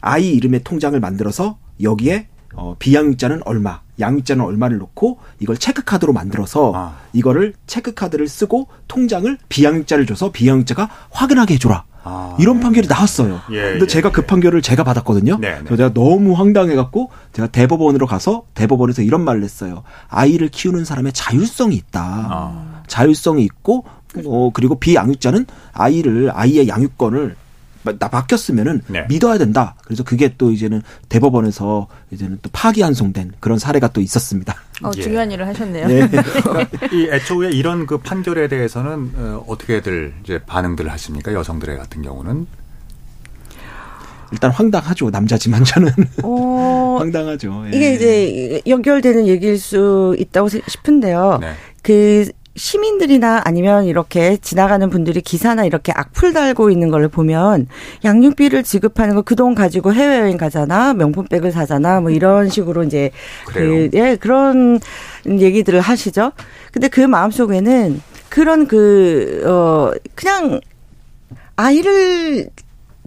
아이 이름의 통장을 만들어서 여기에 어, 비양육자는 얼마, 양육자는 얼마를 넣고 이걸 체크카드로 만들어서 아. 이거를 체크카드를 쓰고 통장을 비양육자를 줘서 비양육자가 확인하게 해줘라. 아, 이런 판결이 나왔어요. 예, 근데 예, 제가 그 판결을 제가 받았거든요. 네, 네. 그래서 제가 너무 황당해갖고 제가 대법원으로 가서 대법원에서 이런 말을 했어요. 아이를 키우는 사람의 자율성이 있다. 아. 자율성이 있고 어 그리고 비양육자는 아이를 아이의 양육권을 마- 나 바뀌었으면은 네. 믿어야 된다. 그래서 그게 또 이제는 대법원에서 이제는 또 파기환송된 그런 사례가 또 있었습니다. 어, 예. 중요한 일을 하셨네요. 네. 이 애초에 이런 그 판결에 대해서는 어, 어떻게들 이제 반응들 하십니까? 여성들의 같은 경우는 일단 황당하죠. 남자지만 저는 어, 황당하죠. 예. 이게 이제 연결되는 얘기일 수 있다고 세- 싶은데요. 네. 그 시민들이나 아니면 이렇게 지나가는 분들이 기사나 이렇게 악플 달고 있는 걸 보면 양육비를 지급하는 거 그 돈 가지고 해외여행 가잖아 명품백을 사잖아 뭐 이런 식으로 이제 그래요? 그, 예, 그런 얘기들을 하시죠. 근데 그 마음속에는 그런 그, 어, 그냥 아이를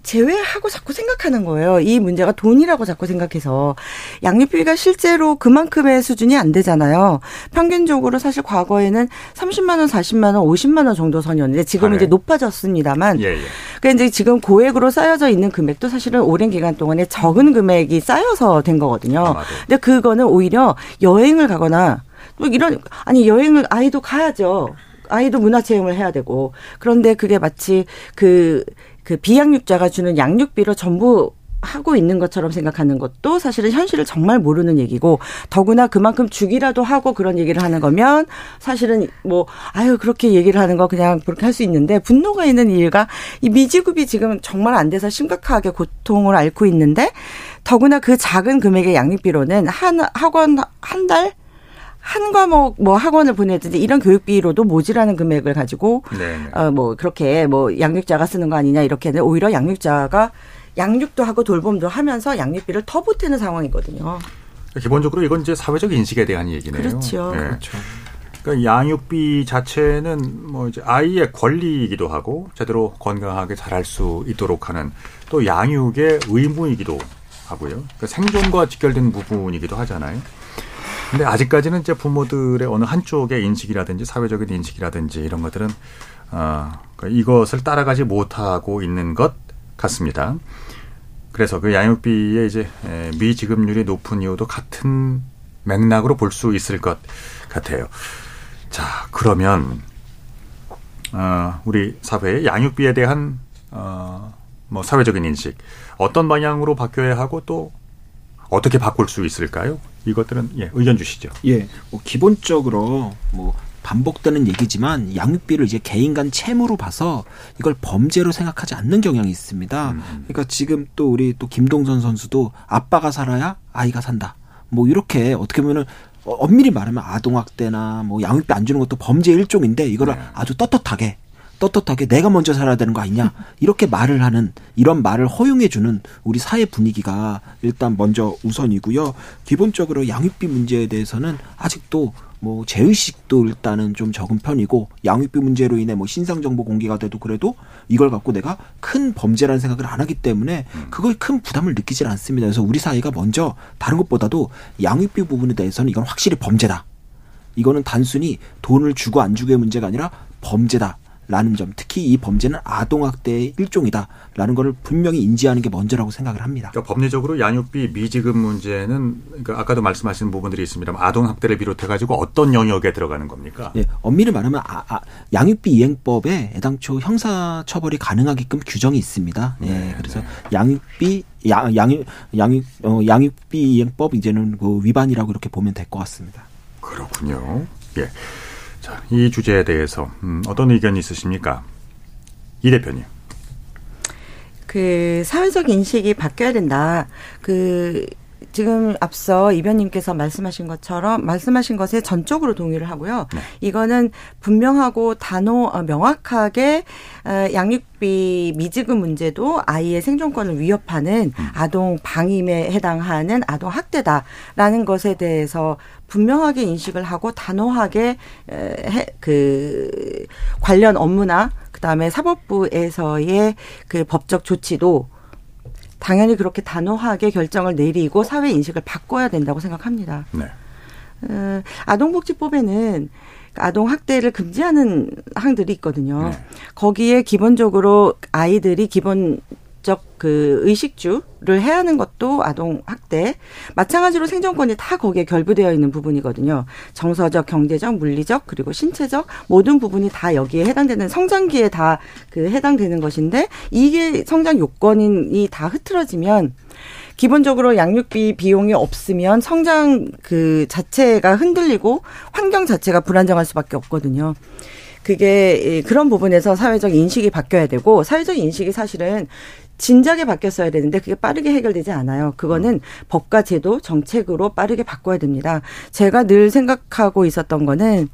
제외하고 자꾸 생각하는 거예요. 이 문제가 돈이라고 자꾸 생각해서 양육비가 실제로 그만큼의 수준이 안 되잖아요. 평균적으로 사실 과거에는 30만 원, 40만 원, 50만 원 정도 선이었는데 지금은 아, 네. 이제 높아졌습니다만 예, 예. 그러니까 이제 지금 고액으로 쌓여져 있는 금액도 사실은 오랜 기간 동안에 적은 금액이 쌓여서 된 거거든요. 아마도. 근데 그거는 오히려 여행을 가거나 또 이런 아니 여행을 아이도 가야죠. 아이도 문화 체험을 해야 되고 그런데 그게 마치 그 그 비양육자가 주는 양육비로 전부 하고 있는 것처럼 생각하는 것도 사실은 현실을 정말 모르는 얘기고 더구나 그만큼 주기라도 하고 그런 얘기를 하는 거면 사실은 뭐 아유 그렇게 얘기를 하는 거 그냥 그렇게 할 수 있는데 분노가 있는 이유가 이 미지급이 지금 정말 안 돼서 심각하게 고통을 앓고 있는데 더구나 그 작은 금액의 양육비로는 한 학원 한 달 한 과목 뭐 학원을 보내든지 이런 교육비로도 모자라는 금액을 가지고 네, 네. 어뭐 그렇게 뭐 양육자가 쓰는 거 아니냐 이렇게 는 오히려 양육자가 양육도 하고 돌봄도 하면서 양육비를 더 보태는 상황이거든요. 기본적으로 이건 이제 사회적 인식에 대한 얘기네요. 그렇죠. 예. 그렇죠. 그러니까 양육비 자체는 뭐 이제 아이의 권리이기도 하고 제대로 건강하게 자랄 수 있도록 하는 또 양육의 의무이기도 하고요. 그러니까 생존과 직결된 부분이기도 하잖아요. 근데 아직까지는 이제 부모들의 어느 한쪽의 인식이라든지 사회적인 인식이라든지 이런 것들은 어, 그러니까 이것을 따라가지 못하고 있는 것 같습니다. 그래서 그 양육비의 이제 에, 미지급률이 높은 이유도 같은 맥락으로 볼 수 있을 것 같아요. 자, 그러면 어, 우리 사회의 양육비에 대한 어, 뭐 사회적인 인식 어떤 방향으로 바뀌어야 하고 또 어떻게 바꿀 수 있을까요? 이것들은 예, 의견 주시죠. 예, 뭐 기본적으로 뭐 반복되는 얘기지만 양육비를 이제 개인 간 채무로 봐서 이걸 범죄로 생각하지 않는 경향이 있습니다. 음. 그러니까 지금 또 우리 또 김동선 선수도 아빠가 살아야 아이가 산다. 뭐 이렇게 어떻게 보면은 어, 엄밀히 말하면 아동학대나 뭐 양육비 안 주는 것도 범죄 일종인데 이거를 네. 아주 떳떳하게 떳떳하게 내가 먼저 살아야 되는 거 아니냐 이렇게 말을 하는 이런 말을 허용해 주는 우리 사회 분위기가 일단 먼저 우선이고요. 기본적으로 양육비 문제에 대해서는 아직도 뭐 제의식도 일단은 좀 적은 편이고 양육비 문제로 인해 뭐 신상 정보 공개가 돼도 그래도 이걸 갖고 내가 큰 범죄라는 생각을 안 하기 때문에 그거에 큰 부담을 느끼질 않습니다. 그래서 우리 사회가 먼저 다른 것보다도 양육비 부분에 대해서는 이건 확실히 범죄다. 이거는 단순히 돈을 주고 안 주고의 문제가 아니라 범죄다. 라는 점, 특히 이 범죄는 아동학대의 일종이다라는 것을 분명히 인지하는 게 먼저라고 생각을 합니다. 그러니까 법리적으로 양육비 미지급 문제는 그러니까 아까도 말씀하신 부분들이 있습니다만 아동 학대를 비롯해 가지고 어떤 영역에 들어가는 겁니까? 예, 엄밀히 말하면 아, 아, 양육비 이행법에 애당초 형사 처벌이 가능하게끔 규정이 있습니다. 예, 네, 그래서 네. 양육비 양, 양육 양육 어, 양육비 이행법 이제는 그 위반이라고 이렇게 보면 될 것 같습니다. 그렇군요. 예. 자, 이 주제에 대해서 음, 어떤 의견이 있으십니까? 이 대표님. 그 사회적 인식이 바뀌어야 된다. 그 지금 앞서 이변님께서 말씀하신 것처럼 말씀하신 것에 전적으로 동의를 하고요. 네. 이거는 분명하고 단호 어, 명확하게 어, 양육비 미지급 문제도 아이의 생존권을 위협하는 아동 방임에 해당하는 아동 학대다라는 것에 대해서 분명하게 인식을 하고 단호하게 그 관련 업무나 그다음에 사법부에서의 그 법적 조치도 당연히 그렇게 단호하게 결정을 내리고 사회 인식을 바꿔야 된다고 생각합니다. 네. 어, 아동복지법에는 아동 학대를 금지하는 항들이 있거든요. 네. 거기에 기본적으로 아이들이 기본 적그 의식주를 해야 하는 것도 아동 학대. 마찬가지로 생존권이 다 거기에 결부되어 있는 부분이거든요. 정서적, 경제적, 물리적, 그리고 신체적 모든 부분이 다 여기에 해당되는 성장기에 다 그 해당되는 것인데 이게 성장 요건이 다 흐트러지면 기본적으로 양육비 비용이 없으면 성장 그 자체가 흔들리고 환경 자체가 불안정할 수밖에 없거든요. 그게 그런 부분에서 사회적 인식이 바뀌어야 되고 사회적 인식이 사실은 진작에 바뀌었어야 되는데 그게 빠르게 해결되지 않아요. 그거는 법과 제도, 정책으로 빠르게 바꿔야 됩니다. 제가 늘 생각하고 있었던 거는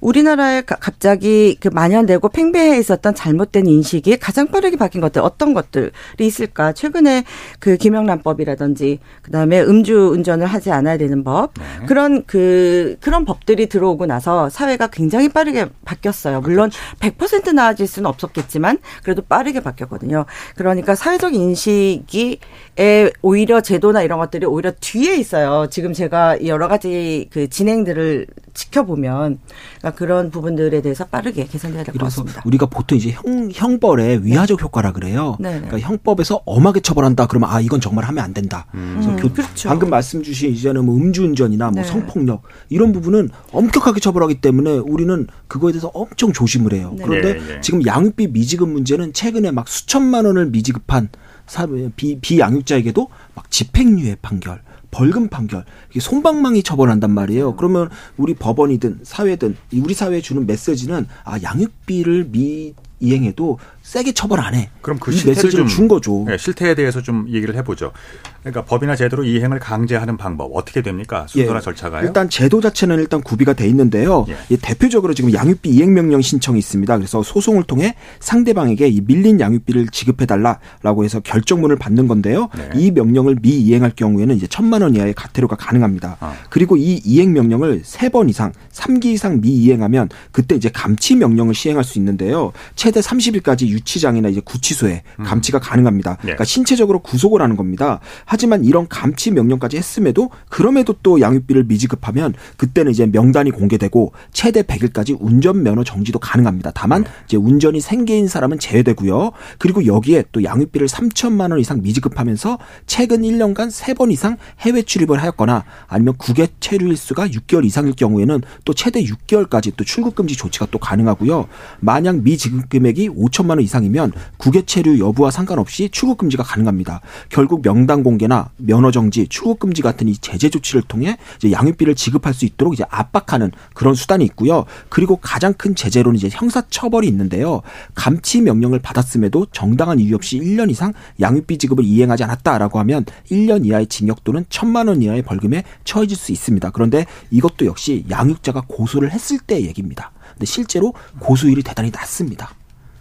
우리나라에 갑자기 그 만연되고 팽배해 있었던 잘못된 인식이 가장 빠르게 바뀐 것들 어떤 것들이 있을까? 최근에 그 김영란법이라든지 그다음에 음주 운전을 하지 않아야 되는 법 네. 그런 그 그런 법들이 들어오고 나서 사회가 굉장히 빠르게 바뀌었어요. 물론 100% 나아질 수는 없었겠지만 그래도 빠르게 바뀌었거든요. 그러니까 사회적 인식이 에 오히려 제도나 이런 것들이 오히려 뒤에 있어요. 지금 제가 여러 가지 그 진행들을 지켜보면 그러니까 그런 부분들에 대해서 빠르게 개선돼야 될것 그래서 같습니다. 우리가 보통 이제 형, 형벌의 위화적 효과라 그래요. 네, 네. 그러니까 형법에서 엄하게 처벌한다. 그러면 아 이건 정말 하면 안 된다. 그래서 음, 교- 그렇죠. 방금 말씀 주신 이제는 뭐 음주운전이나 뭐 네. 성폭력 이런 부분은 엄격하게 처벌하기 때문에 우리는 그거에 대해서 엄청 조심을 해요. 네. 그런데 예, 예. 지금 양육비 미지급 문제는 최근에 막 수천만 원을 미지급한 사- 비, 비양육자에게도 막 집행유예 판결, 벌금 판결, 이게 손방망이 처벌한단 말이에요. 그러면 우리 법원이든 사회든 이 우리 사회에 주는 메시지는 아 양육비를 미 이행해도 세게 처벌 안 해. 그럼 그이 실태를 좀 준 거죠. 네, 실태에 대해서 좀 얘기를 해보죠. 그러니까 법이나 제도로 이행을 강제하는 방법 어떻게 됩니까? 순서나 예. 절차가요? 일단 제도 자체는 일단 구비가 돼 있는데요. 예. 예, 대표적으로 지금 양육비 이행 명령 신청이 있습니다. 그래서 소송을 통해 상대방에게 이 밀린 양육비를 지급해 달라라고 해서 결정문을 받는 건데요. 네. 이 명령을 미이행할 경우에는 이제 천만 원 이하의 가태료가 가능합니다. 아. 그리고 이 이행 명령을 세 번 이상, 삼기 이상 미이행하면 그때 이제 감치 명령을 시행할 수 있는데요. 최대 30일까지 유치장이나 이제 구치소에 감치가 가능합니다. 네. 그러니까 신체적으로 구속을 하는 겁니다. 하지만 이런 감치 명령까지 했음에도 그럼에도 또 양육비를 미지급하면 그때는 이제 명단이 공개되고 최대 100일까지 운전 면허 정지도 가능합니다. 다만 이제 운전이 생계인 사람은 제외되고요. 그리고 여기에 또 양육비를 3천만 원 이상 미지급하면서 최근 1년간 3번 이상 해외 출입을 하였거나 아니면 국외 체류 일수가 6개월 이상일 경우에는 또 최대 6개월까지 또 출국 금지 조치가 또 가능하고요. 만약 미지급 금액이 5천만 원 이상이면 국외 체류 여부와 상관없이 출국 금지가 가능합니다. 결국 명단 공개나 면허 정지, 출국 금지 같은 이 제재 조치를 통해 양육비를 지급할 수 있도록 이제 압박하는 그런 수단이 있고요. 그리고 가장 큰 제재로는 이제 형사 처벌이 있는데요. 감치 명령을 받았음에도 정당한 이유 없이 1년 이상 양육비 지급을 이행하지 않았다라고 하면 1년 이하의 징역 또는 1천만 원 이하의 벌금에 처해질 수 있습니다. 그런데 이것도 역시 양육자가 고소를 했을 때 얘기입니다. 근데 실제로 고소율이 대단히 낮습니다.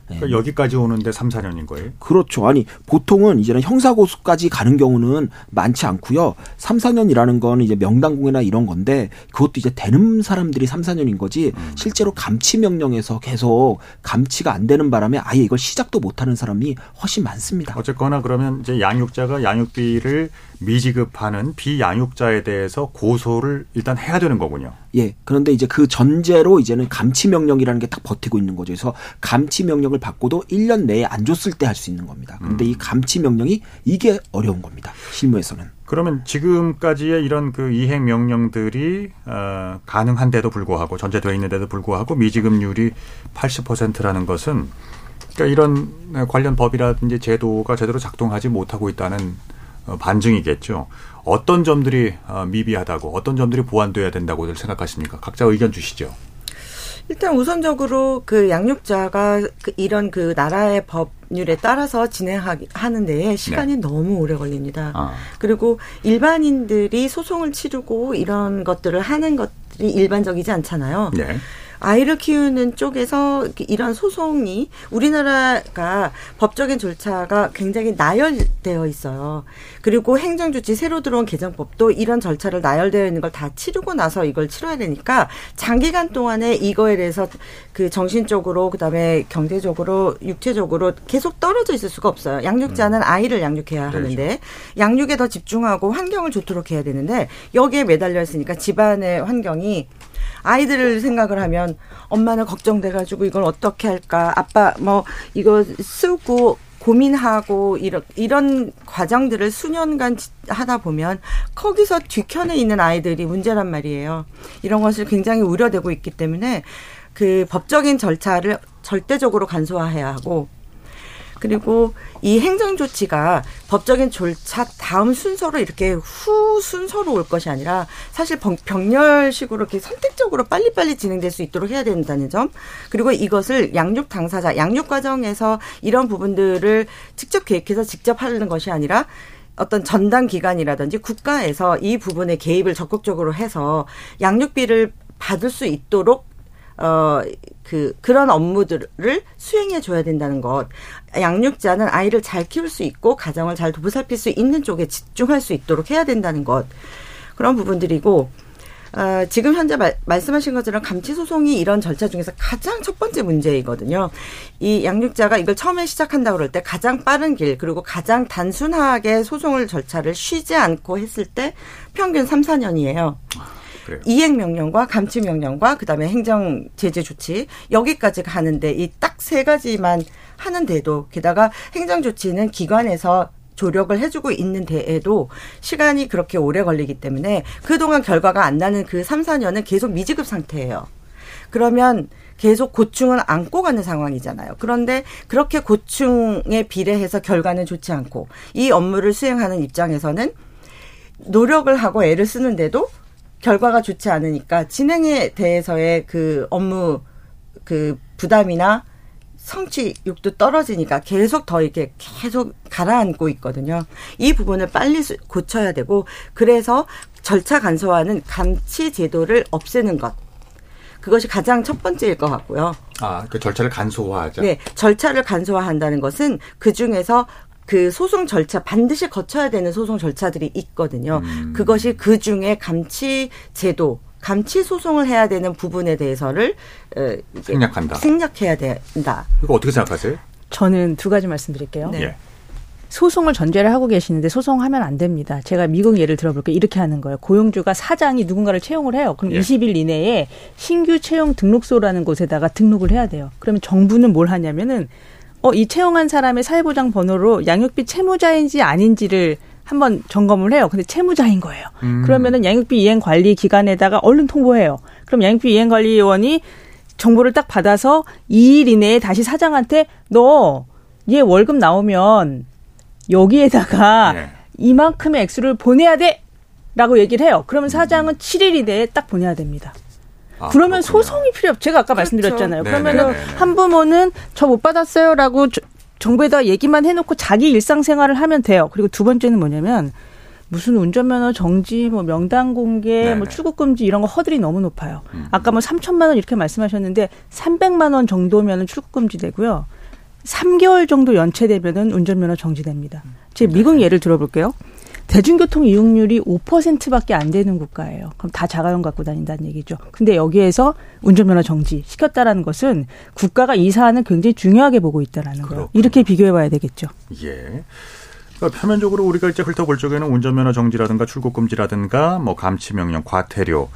그러니까 여기까지 오는데 3, 4년인 거예요? 그렇죠. 아니 보통은 이제는 형사 고소까지 가는 경우는 많지 않고요. 3, 4년이라는 건 이제 명단 공개나 이런 건데 그것도 이제 되는 사람들이 3, 4년인 거지 실제로 감치 명령에서 계속 감치가 안 되는 바람에 아예 이걸 시작도 못 하는 사람이 훨씬 많습니다. 어쨌거나 그러면 이제 양육자가 양육비를 미지급하는 비양육자에 대해서 고소를 일단 해야 되는 거군요. 예. 그런데 이제 그 전제로 이제는 감치 명령이라는 게 딱 버티고 있는 거죠. 그래서 감치 명령을 받고도 1년 내에 안 줬을 때 할 수 있는 겁니다. 그런데 이 감치 명령이 이게 어려운 겁니다. 실무에서는. 그러면 지금까지의 이런 그 이행 명령들이 어, 가능한데도 불구하고 전제되어 있는데도 불구하고 미지급률이 80%라는 것은 그러니까 이런 관련 법이라든지 제도가 제대로 작동하지 못하고 있다는 어, 반증이겠죠. 어떤 점들이 어, 미비하다고 어떤 점들이 보완돼야 된다고들 생각하십니까? 각자 의견 주시죠. 일단 우선적으로 그 양육자가 그 이런 그 나라의 법률에 따라서 진행하는 데에 시간이 너무 오래 걸립니다. 아. 그리고 일반인들이 소송을 치르고 이런 것들을 하는 것들이 일반적이지 않잖아요. 네. 아이를 키우는 쪽에서 이런 소송이 우리나라가 법적인 절차가 굉장히 나열되어 있어요. 그리고 행정조치 새로 들어온 개정법도 이런 절차를 나열되어 있는 걸 다 치르고 나서 이걸 치러야 되니까 장기간 동안에 이거에 대해서 그 정신적으로 그다음에 경제적으로 육체적으로 계속 떨어져 있을 수가 없어요. 양육자는 아이를 양육해야 하는데 양육에 더 집중하고 환경을 좋도록 해야 되는데 여기에 매달려 있으니까 집안의 환경이 아이들을 생각을 하면 엄마는 걱정돼가지고 이걸 어떻게 할까 아빠 뭐 이거 쓰고 고민하고 이런 이런 과정들을 수년간 하다 보면 거기서 뒤편에 있는 아이들이 문제란 말이에요. 이런 것을 굉장히 우려되고 있기 때문에 그 법적인 절차를 절대적으로 간소화해야 하고 그리고 이 행정 조치가 법적인 절차 다음 순서로 이렇게 후 순서로 올 것이 아니라 사실 병렬식으로 이렇게 선택적으로 빨리빨리 진행될 수 있도록 해야 된다는 점. 그리고 이것을 양육 당사자, 양육 과정에서 이런 부분들을 직접 계획해서 직접 하는 것이 아니라 어떤 전담 기관이라든지 국가에서 이 부분에 개입을 적극적으로 해서 양육비를 받을 수 있도록 어, 그, 그런 업무들을 수행해 줘야 된다는 것. 양육자는 아이를 잘 키울 수 있고, 가정을 잘 보살필 수 있는 쪽에 집중할 수 있도록 해야 된다는 것. 그런 부분들이고, 어, 지금 현재 말, 말씀하신 것처럼 감치 소송이 이런 절차 중에서 가장 첫 번째 문제이거든요. 이 양육자가 이걸 처음에 시작한다 그럴 때 가장 빠른 길 그리고 가장 단순하게 소송을 절차를 쉬지 않고 했을 때 평균 3, 4년이에 요. 이행 명령과 감치 명령과 그다음에 행정 제재 조치 여기까지 가는데 이 딱 세 가지만 하는데도 게다가 행정 조치는 기관에서 조력을 해주고 있는 데에도 시간이 그렇게 오래 걸리기 때문에 그동안 결과가 안 나는 그 3, 4년은 계속 미지급 상태예요. 그러면 계속 고충을 안고 가는 상황이잖아요. 그런데 그렇게 고충에 비례해서 결과는 좋지 않고 이 업무를 수행하는 입장에서는 노력을 하고 애를 쓰는데도 결과가 좋지 않으니까 진행에 대해서의 그 업무 그 부담이나 성취욕도 떨어지니까 계속 더 이렇게 계속 가라앉고 있거든요. 이 부분을 빨리 고쳐야 되고 그래서 절차 간소화는 감치 제도를 없애는 것. 그것이 가장 첫 번째일 것 같고요. 아, 그 절차를 간소화하자. 네, 절차를 간소화한다는 것은 그 중에서 그 소송 절차 반드시 거쳐야 되는 소송 절차들이 있거든요. 음. 그것이 그 중에 감치 제도 감치 소송을 해야 되는 부분에 대해서를 어, 생략한다. 생략해야 된다. 이거 어떻게 생각하세요? 저는 두 가지 말씀드릴게요. 네. 소송을 전제를 하고 계시는데 소송하면 안 됩니다. 제가 미국 예를 들어볼게요. 이렇게 하는 거예요. 고용주가 사장이 누군가를 채용을 해요. 그럼 예. 20일 이내에 신규 채용 등록소라는 곳에다가 등록을 해야 돼요. 그러면 정부는 뭘 하냐면은 어, 이 채용한 사람의 사회보장 번호로 양육비 채무자인지 아닌지를 한번 점검을 해요. 근데 채무자인 거예요. 음. 그러면은 양육비 이행 관리 기관에다가 얼른 통보해요. 그럼 양육비 이행 관리원이 정보를 딱 받아서 2일 이내에 다시 사장한테 너 얘 월급 나오면 여기에다가 네. 이만큼의 액수를 보내야 돼! 라고 얘기를 해요. 그러면 사장은 음. 7일 이내에 딱 보내야 됩니다. 아, 그러면 그렇구나. 소송이 필요 없. 제가 아까 그렇죠. 말씀드렸잖아요. 그러면은 네. 한부모는 저 못 받았어요라고 정부에다 얘기만 해놓고 자기 일상생활을 하면 돼요. 그리고 두 번째는 뭐냐면 무슨 운전면허 정지, 뭐 명단 공개, 네네. 뭐 출국 금지 이런 거 허들이 너무 높아요. 음. 아까 뭐 3천만 원 이렇게 말씀하셨는데 300만 원 정도면은 출국 금지 되고요. 3개월 정도 연체되면은 운전면허 정지됩니다. 제 미국 네. 예를 들어볼게요. 대중교통 이용률이 5%밖에 안 되는 국가예요. 그럼 다 자가용 갖고 다닌다는 얘기죠. 근데 여기에서 운전면허 정지 시켰다라는 것은 국가가 이 사안을 굉장히 중요하게 보고 있다라는 거예요. 이렇게 비교해 봐야 되겠죠. 예. 그러니까 표면적으로 우리가 이제 훑어볼 적에는 운전면허 정지라든가 출국 금지라든가 뭐 감치 명령, 과태료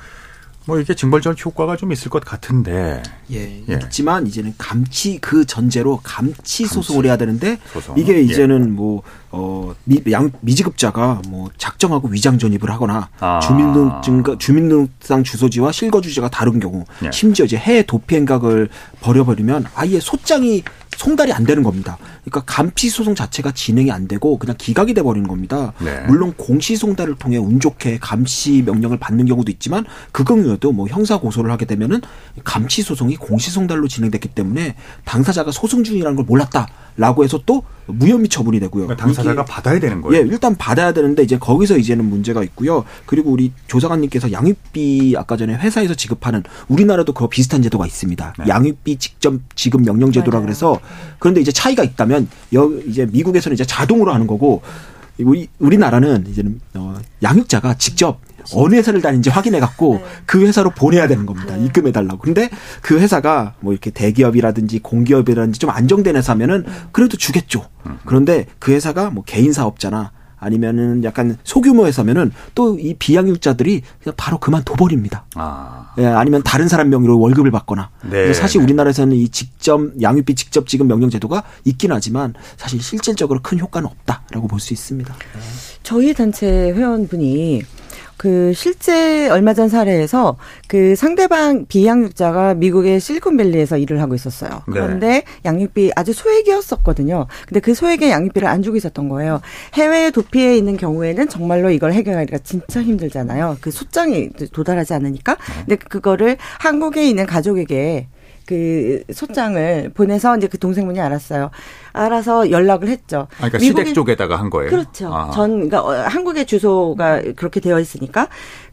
뭐 이게 징벌적 효과가 좀 있을 것 같은데. 예. 예. 있지만 이제는 감치 그 전제로 감치, 감치. 소송을 해야 되는데 소송. 이게 예. 이제는 예. 뭐 어, 미, 양, 미지급자가 뭐 작정하고 위장 전입을 하거나 아. 주민등록증 주민등록상 주소지와 실거 주지가 다른 경우 예. 심지어 이제 해외 도피 행각을 벌여버리면 아예 소장이 송달이 안 되는 겁니다. 그러니까 감피 소송 자체가 진행이 안 되고 그냥 기각이 돼 버리는 겁니다. 네. 물론 공시 송달을 통해 운 좋게 감시 명령을 받는 경우도 있지만 그 경우에도 뭐 형사 고소를 하게 되면은 감시 소송이 공시 송달로 진행됐기 때문에 당사자가 소송 중이라는 걸 몰랐다라고 해서 또 무혐의 처분이 되고요. 그러니까 당사자가 받아야 되는 거예요. 예, 일단 받아야 되는데 이제 거기서 이제는 문제가 있고요. 그리고 우리 조사관님께서 양육비 아까 전에 회사에서 지급하는 우리나라도 그거 비슷한 제도가 있습니다. 네. 양육비 직접 지급 명령 제도라 그래서 그런데 이제 차이가 있다면 여 이제 미국에서는 이제 자동으로 하는 거고 우리 우리나라는 이제는 어, 양육자가 직접 어느 회사를 다니는지 확인해 갖고 네. 그 회사로 보내야 되는 겁니다. 네. 입금해 달라고. 근데 그 회사가 뭐 이렇게 대기업이라든지 공기업이라든지 좀 안정된 회사면은 음. 그래도 주겠죠. 음. 그런데 그 회사가 뭐 개인 사업자나 아니면은 약간 소규모 회사면은 또 이 비양육자들이 그냥 바로 그만둬 버립니다. 아. 예, 아니면 다른 사람 명의로 월급을 받거나. 네. 사실 우리나라에서는 이 직접 양육비 직접 지급 명령 제도가 있긴 하지만 사실 실질적으로 큰 효과는 없다라고 볼 수 있습니다. 저희 단체 회원분이 그 실제 얼마 전 사례에서 그 상대방 비양육자가 미국의 실리콘밸리에서 일을 하고 있었어요. 네. 그런데 양육비 아주 소액이었었거든요. 근데 그 소액의 양육비를 안 주고 있었던 거예요. 해외 도피해 있는 경우에는 정말로 이걸 해결하기가 진짜 힘들잖아요. 그 소장이 도달하지 않으니까. 근데 그거를 한국에 있는 가족에게 그 소장을 보내서 이제 그 동생분이 알았어요. 알아서 연락을 했죠. 아, 그러니까 시댁 쪽에다가 한 거예요. 그렇죠. 아. 전 그러니까 어, 한국의 주소가 그렇게 되어 있으니까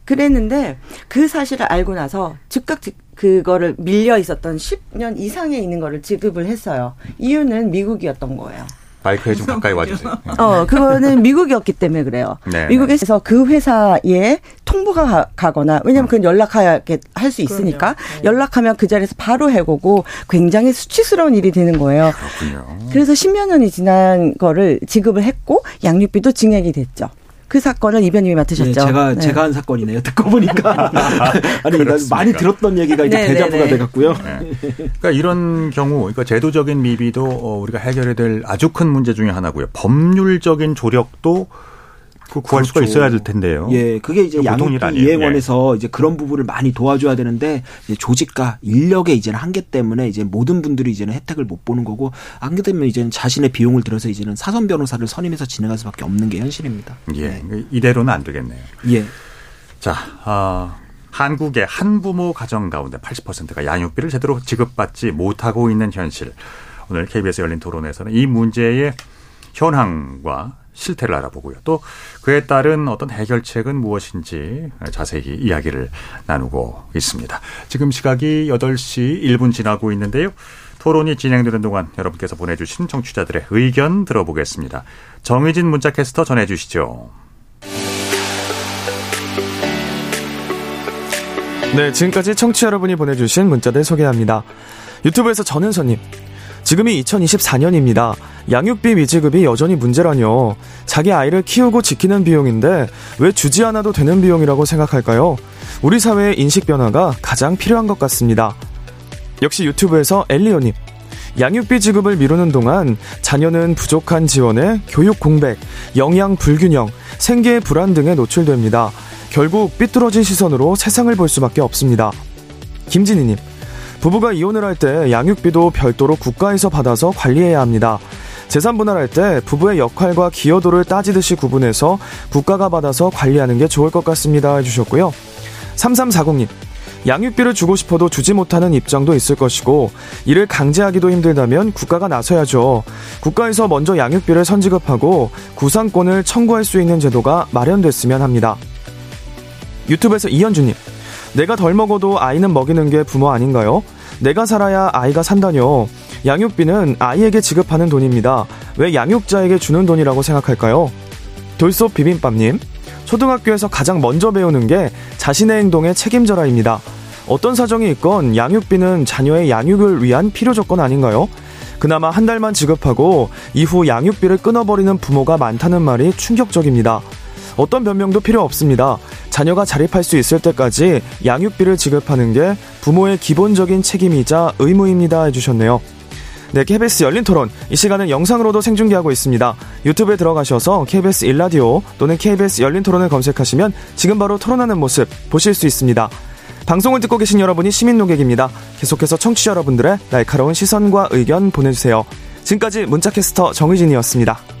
그랬는데 그 사실을 알고 나서 즉각 즉- 그거를 밀려 있었던 10년 이상에 있는 거를 지급을 했어요. 이유는 미국이었던 거예요. 마이크에 좀 가까이 와주세요. 어, 그거는 미국이었기 때문에 그래요. 네, 미국에서 그 회사에 통보가 가- 가거나 왜냐면 그건 연락하게 할 수 있으니까 연락하면 그 자리에서 바로 해고고 굉장히 수치스러운 일이 되는 거예요. 그렇군요. 그래서 10여 년이 지난 거를 지급을 했고 양육비도 증액이 됐죠. 그 사건을 이변님이 맡으셨죠. 예, 제가 네. 제가 한 사건이네요. 듣고 보니까 아니? 많이 들었던 얘기가 이제 네, 대자부가 네, 네. 돼갔고요. 그러니까 이런 경우, 그러니까 제도적인 미비도 어, 우리가 해결해야 될 아주 큰 문제 중에 하나고요. 법률적인 조력도 그 구할 수가 그렇죠. 있어야 될 텐데요. 예, 그게 이제 양육비. 이행원에서 이제 그런 부분을 많이 도와줘야 되는데 조직과 인력의 이제는 한계 때문에 이제 모든 분들이 이제는 혜택을 못 보는 거고 안 되면 이제는 자신의 비용을 들여서 이제는 사선 변호사를 선임해서 진행할 수밖에 없는 게 현실입니다. 예, 이대로는 안 되겠네요. 예. 자, 아, 한국의 한부모 가정 가운데 80%가 양육비를 제대로 지급받지 못하고 있는 현실. 오늘 KBS 열린 토론에서는 이 문제의 현황과 실태를 알아보고요. 또 그에 따른 어떤 해결책은 무엇인지 자세히 이야기를 나누고 있습니다. 지금 시각이 8시 1분 지나고 있는데요. 토론이 진행되는 동안 여러분께서 보내주신 청취자들의 의견 들어보겠습니다. 정의진 문자캐스터 전해주시죠. 네, 지금까지 청취 여러분이 보내주신 문자들 소개합니다. 유튜브에서 전은서님. 지금이 2024년입니다. 양육비 미지급이 여전히 문제라뇨. 자기 아이를 키우고 지키는 비용인데 왜 주지 않아도 되는 비용이라고 생각할까요? 우리 사회의 인식 변화가 가장 필요한 것 같습니다. 역시 유튜브에서 엘리오님. 양육비 지급을 미루는 동안 자녀는 부족한 지원에 교육 공백, 영양 불균형, 생계의 불안 등에 노출됩니다. 결국 삐뚤어진 시선으로 세상을 볼 수밖에 없습니다. 김진희님. 부부가 이혼을 할 때 양육비도 별도로 국가에서 받아서 관리해야 합니다. 재산 분할할 때 부부의 역할과 기여도를 따지듯이 구분해서 국가가 받아서 관리하는 게 좋을 것 같습니다. 해주셨고요. 3340님. 양육비를 주고 싶어도 주지 못하는 입장도 있을 것이고 이를 강제하기도 힘들다면 국가가 나서야죠. 국가에서 먼저 양육비를 선지급하고 구상권을 청구할 수 있는 제도가 마련됐으면 합니다. 유튜브에서 이현주님. 내가 덜 먹어도 아이는 먹이는 게 부모 아닌가요? 내가 살아야 아이가 산다뇨. 양육비는 아이에게 지급하는 돈입니다. 왜 양육자에게 주는 돈이라고 생각할까요? 돌솥 비빔밥님. 초등학교에서 가장 먼저 배우는 게 자신의 행동에 책임져라입니다. 어떤 사정이 있건 양육비는 자녀의 양육을 위한 필요 조건 아닌가요? 그나마 한 달만 지급하고 이후 양육비를 끊어버리는 부모가 많다는 말이 충격적입니다. 어떤 변명도 필요 없습니다. 자녀가 자립할 수 있을 때까지 양육비를 지급하는 게 부모의 기본적인 책임이자 의무입니다. 해주셨네요. 네, KBS 열린 토론. 이 시간은 영상으로도 생중계하고 있습니다. 유튜브에 들어가셔서 KBS 일라디오 또는 KBS 열린 토론을 검색하시면 지금 바로 토론하는 모습 보실 수 있습니다. 방송을 듣고 계신 여러분이 시민 노객입니다. 계속해서 청취자 여러분들의 날카로운 시선과 의견 보내주세요. 지금까지 문자캐스터 정의진이었습니다.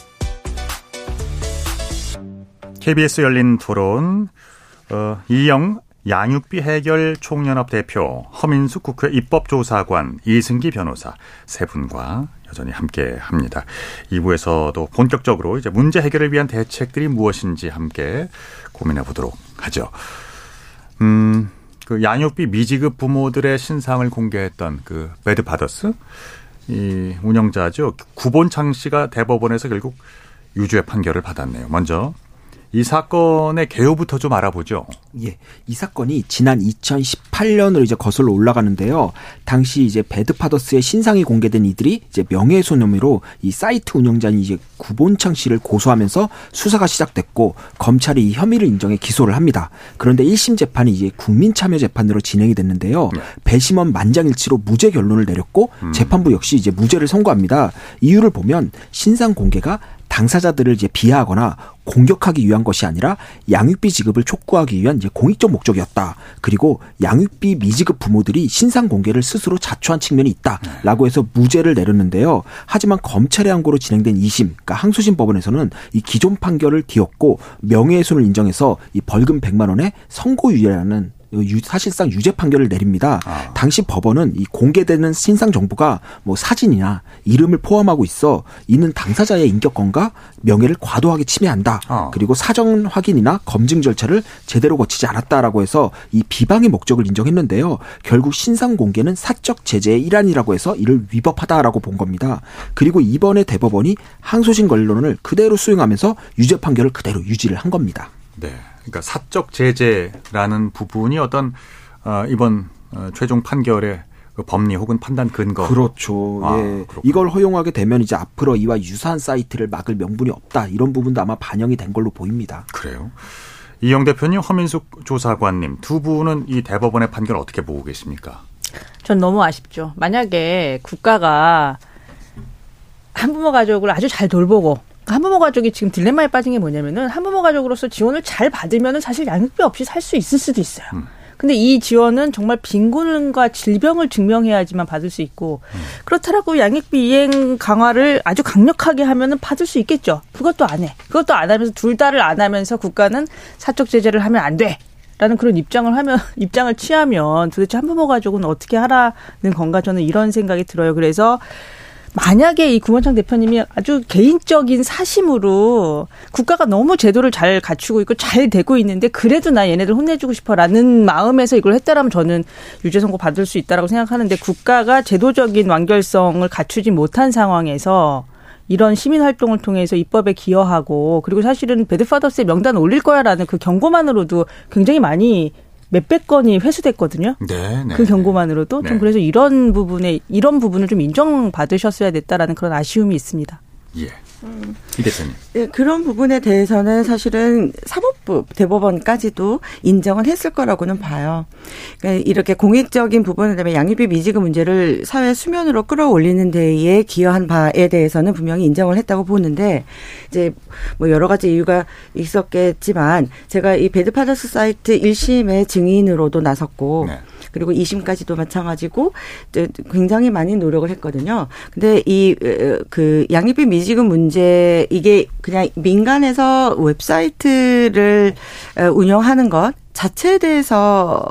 KBS 열린 토론 어, 이영 양육비 해결 총연합 대표 허민숙 국회 입법조사관 이승기 변호사 세 분과 여전히 함께 합니다. 2부에서도 본격적으로 이제 문제 해결을 위한 대책들이 무엇인지 함께 고민해 보도록 하죠. 음, 그 양육비 미지급 부모들의 신상을 공개했던 그 배드 파더스 이 운영자죠. 구본창 씨가 대법원에서 결국 유죄 판결을 받았네요. 먼저 이 사건의 개요부터 좀 알아보죠. 예. 이 사건이 지난 2018년으로 이제 거슬러 올라가는데요. 당시 이제 배드파더스의 신상이 공개된 이들이 이제 명예훼손 혐의로 이 사이트 운영자인 이제 구본창 씨를 고소하면서 수사가 시작됐고 검찰이 이 혐의를 인정해 기소를 합니다. 그런데 1심 재판이 이제 국민참여 재판으로 진행이 됐는데요. 배심원 만장일치로 무죄 결론을 내렸고 재판부 역시 이제 무죄를 선고합니다. 이유를 보면 신상 공개가 당사자들을 이제 비하하거나 공격하기 위한 것이 아니라 양육비 지급을 촉구하기 위한 이제 공익적 목적이었다. 그리고 양육비 미지급 부모들이 신상 공개를 스스로 자초한 측면이 있다라고 해서 무죄를 내렸는데요. 하지만 검찰의 항고로 진행된 2심, 그러니까 항소심 법원에서는 이 기존 판결을 뒤엎고 명예훼손을 인정해서 이 벌금 100만 원의 선고유예라는 유- 사실상 유죄 판결을 내립니다. 당시 법원은 이 공개되는 신상 정보가 뭐 사진이나 이름을 포함하고 있어 이는 당사자의 인격권과 명예를 과도하게 침해한다. 그리고 사정 확인이나 검증 절차를 제대로 거치지 않았다라고 해서 이 비방의 목적을 인정했는데요. 결국 신상 공개는 사적 제재의 일환이라고 해서 이를 위법하다라고 본 겁니다. 그리고 이번에 대법원이 항소심 권론을 그대로 수용하면서 유죄 판결을 그대로 유지를 한 겁니다. 네. 그러니까 사적 제재라는 부분이 어떤 어, 이번 어, 최종 판결의 그 법리 혹은 판단 근거. 그렇죠. 아, 예. 이걸 허용하게 되면 이제 앞으로 이와 유사한 사이트를 막을 명분이 없다. 이런 부분도 아마 반영이 된 걸로 보입니다. 그래요. 이영 대표님, 허민숙 조사관님 두 분은 이 대법원의 판결 어떻게 보고 계십니까? 전 너무 아쉽죠. 만약에 국가가 한부모 가족을 아주 잘 돌보고 한부모 가족이 지금 딜레마에 빠진 게 뭐냐면은 한부모 가족으로서 지원을 잘 받으면은 사실 양육비 없이 살 수 있을 수도 있어요. 근데 이 지원은 정말 빈곤과 질병을 증명해야지만 받을 수 있고 그렇다라고 양육비 이행 강화를 아주 강력하게 하면은 받을 수 있겠죠. 그것도 안 해. 그것도 안 하면서 둘 다를 안 하면서 국가는 사적 제재를 하면 안 돼. 라는 그런 입장을 하면 입장을 취하면 도대체 한부모 가족은 어떻게 하라는 건가 저는 이런 생각이 들어요. 그래서 만약에 이 구원창 대표님이 아주 개인적인 사심으로 국가가 너무 제도를 잘 갖추고 있고 잘 되고 있는데 그래도 나 얘네들 혼내주고 싶어라는 마음에서 이걸 했다라면 저는 유죄 선고 받을 수 있다라고 생각하는데 국가가 제도적인 완결성을 갖추지 못한 상황에서 이런 시민 활동을 통해서 입법에 기여하고 그리고 사실은 배드파더스의 명단 올릴 거야라는 그 경고만으로도 굉장히 많이 몇백 건이 회수됐거든요. 네, 네. 그 경고만으로도 좀 네. 그래서 이런 부분에 이런 부분을 좀 인정받으셨어야 됐다라는 그런 아쉬움이 있습니다. 예. 이 대표님. 예, 그런 부분에 대해서는 사실은 사법부 대법원까지도 인정은 했을 거라고는 봐요. 그러니까 이렇게 공익적인 부분에 대한 양육비 미지급 문제를 사회 수면으로 끌어올리는 데에 기여한 바에 대해서는 분명히 인정을 했다고 보는데 이제 뭐 여러 가지 이유가 있었겠지만 제가 이 배드파더스 사이트 1심의 증인으로도 나섰고 그리고 2심까지도 마찬가지고 굉장히 많이 노력을 했거든요. 근데 이 그 양육비 미지급 문제 이게 그냥 민간에서 웹사이트를 어, 운영하는 것 자체에 대해서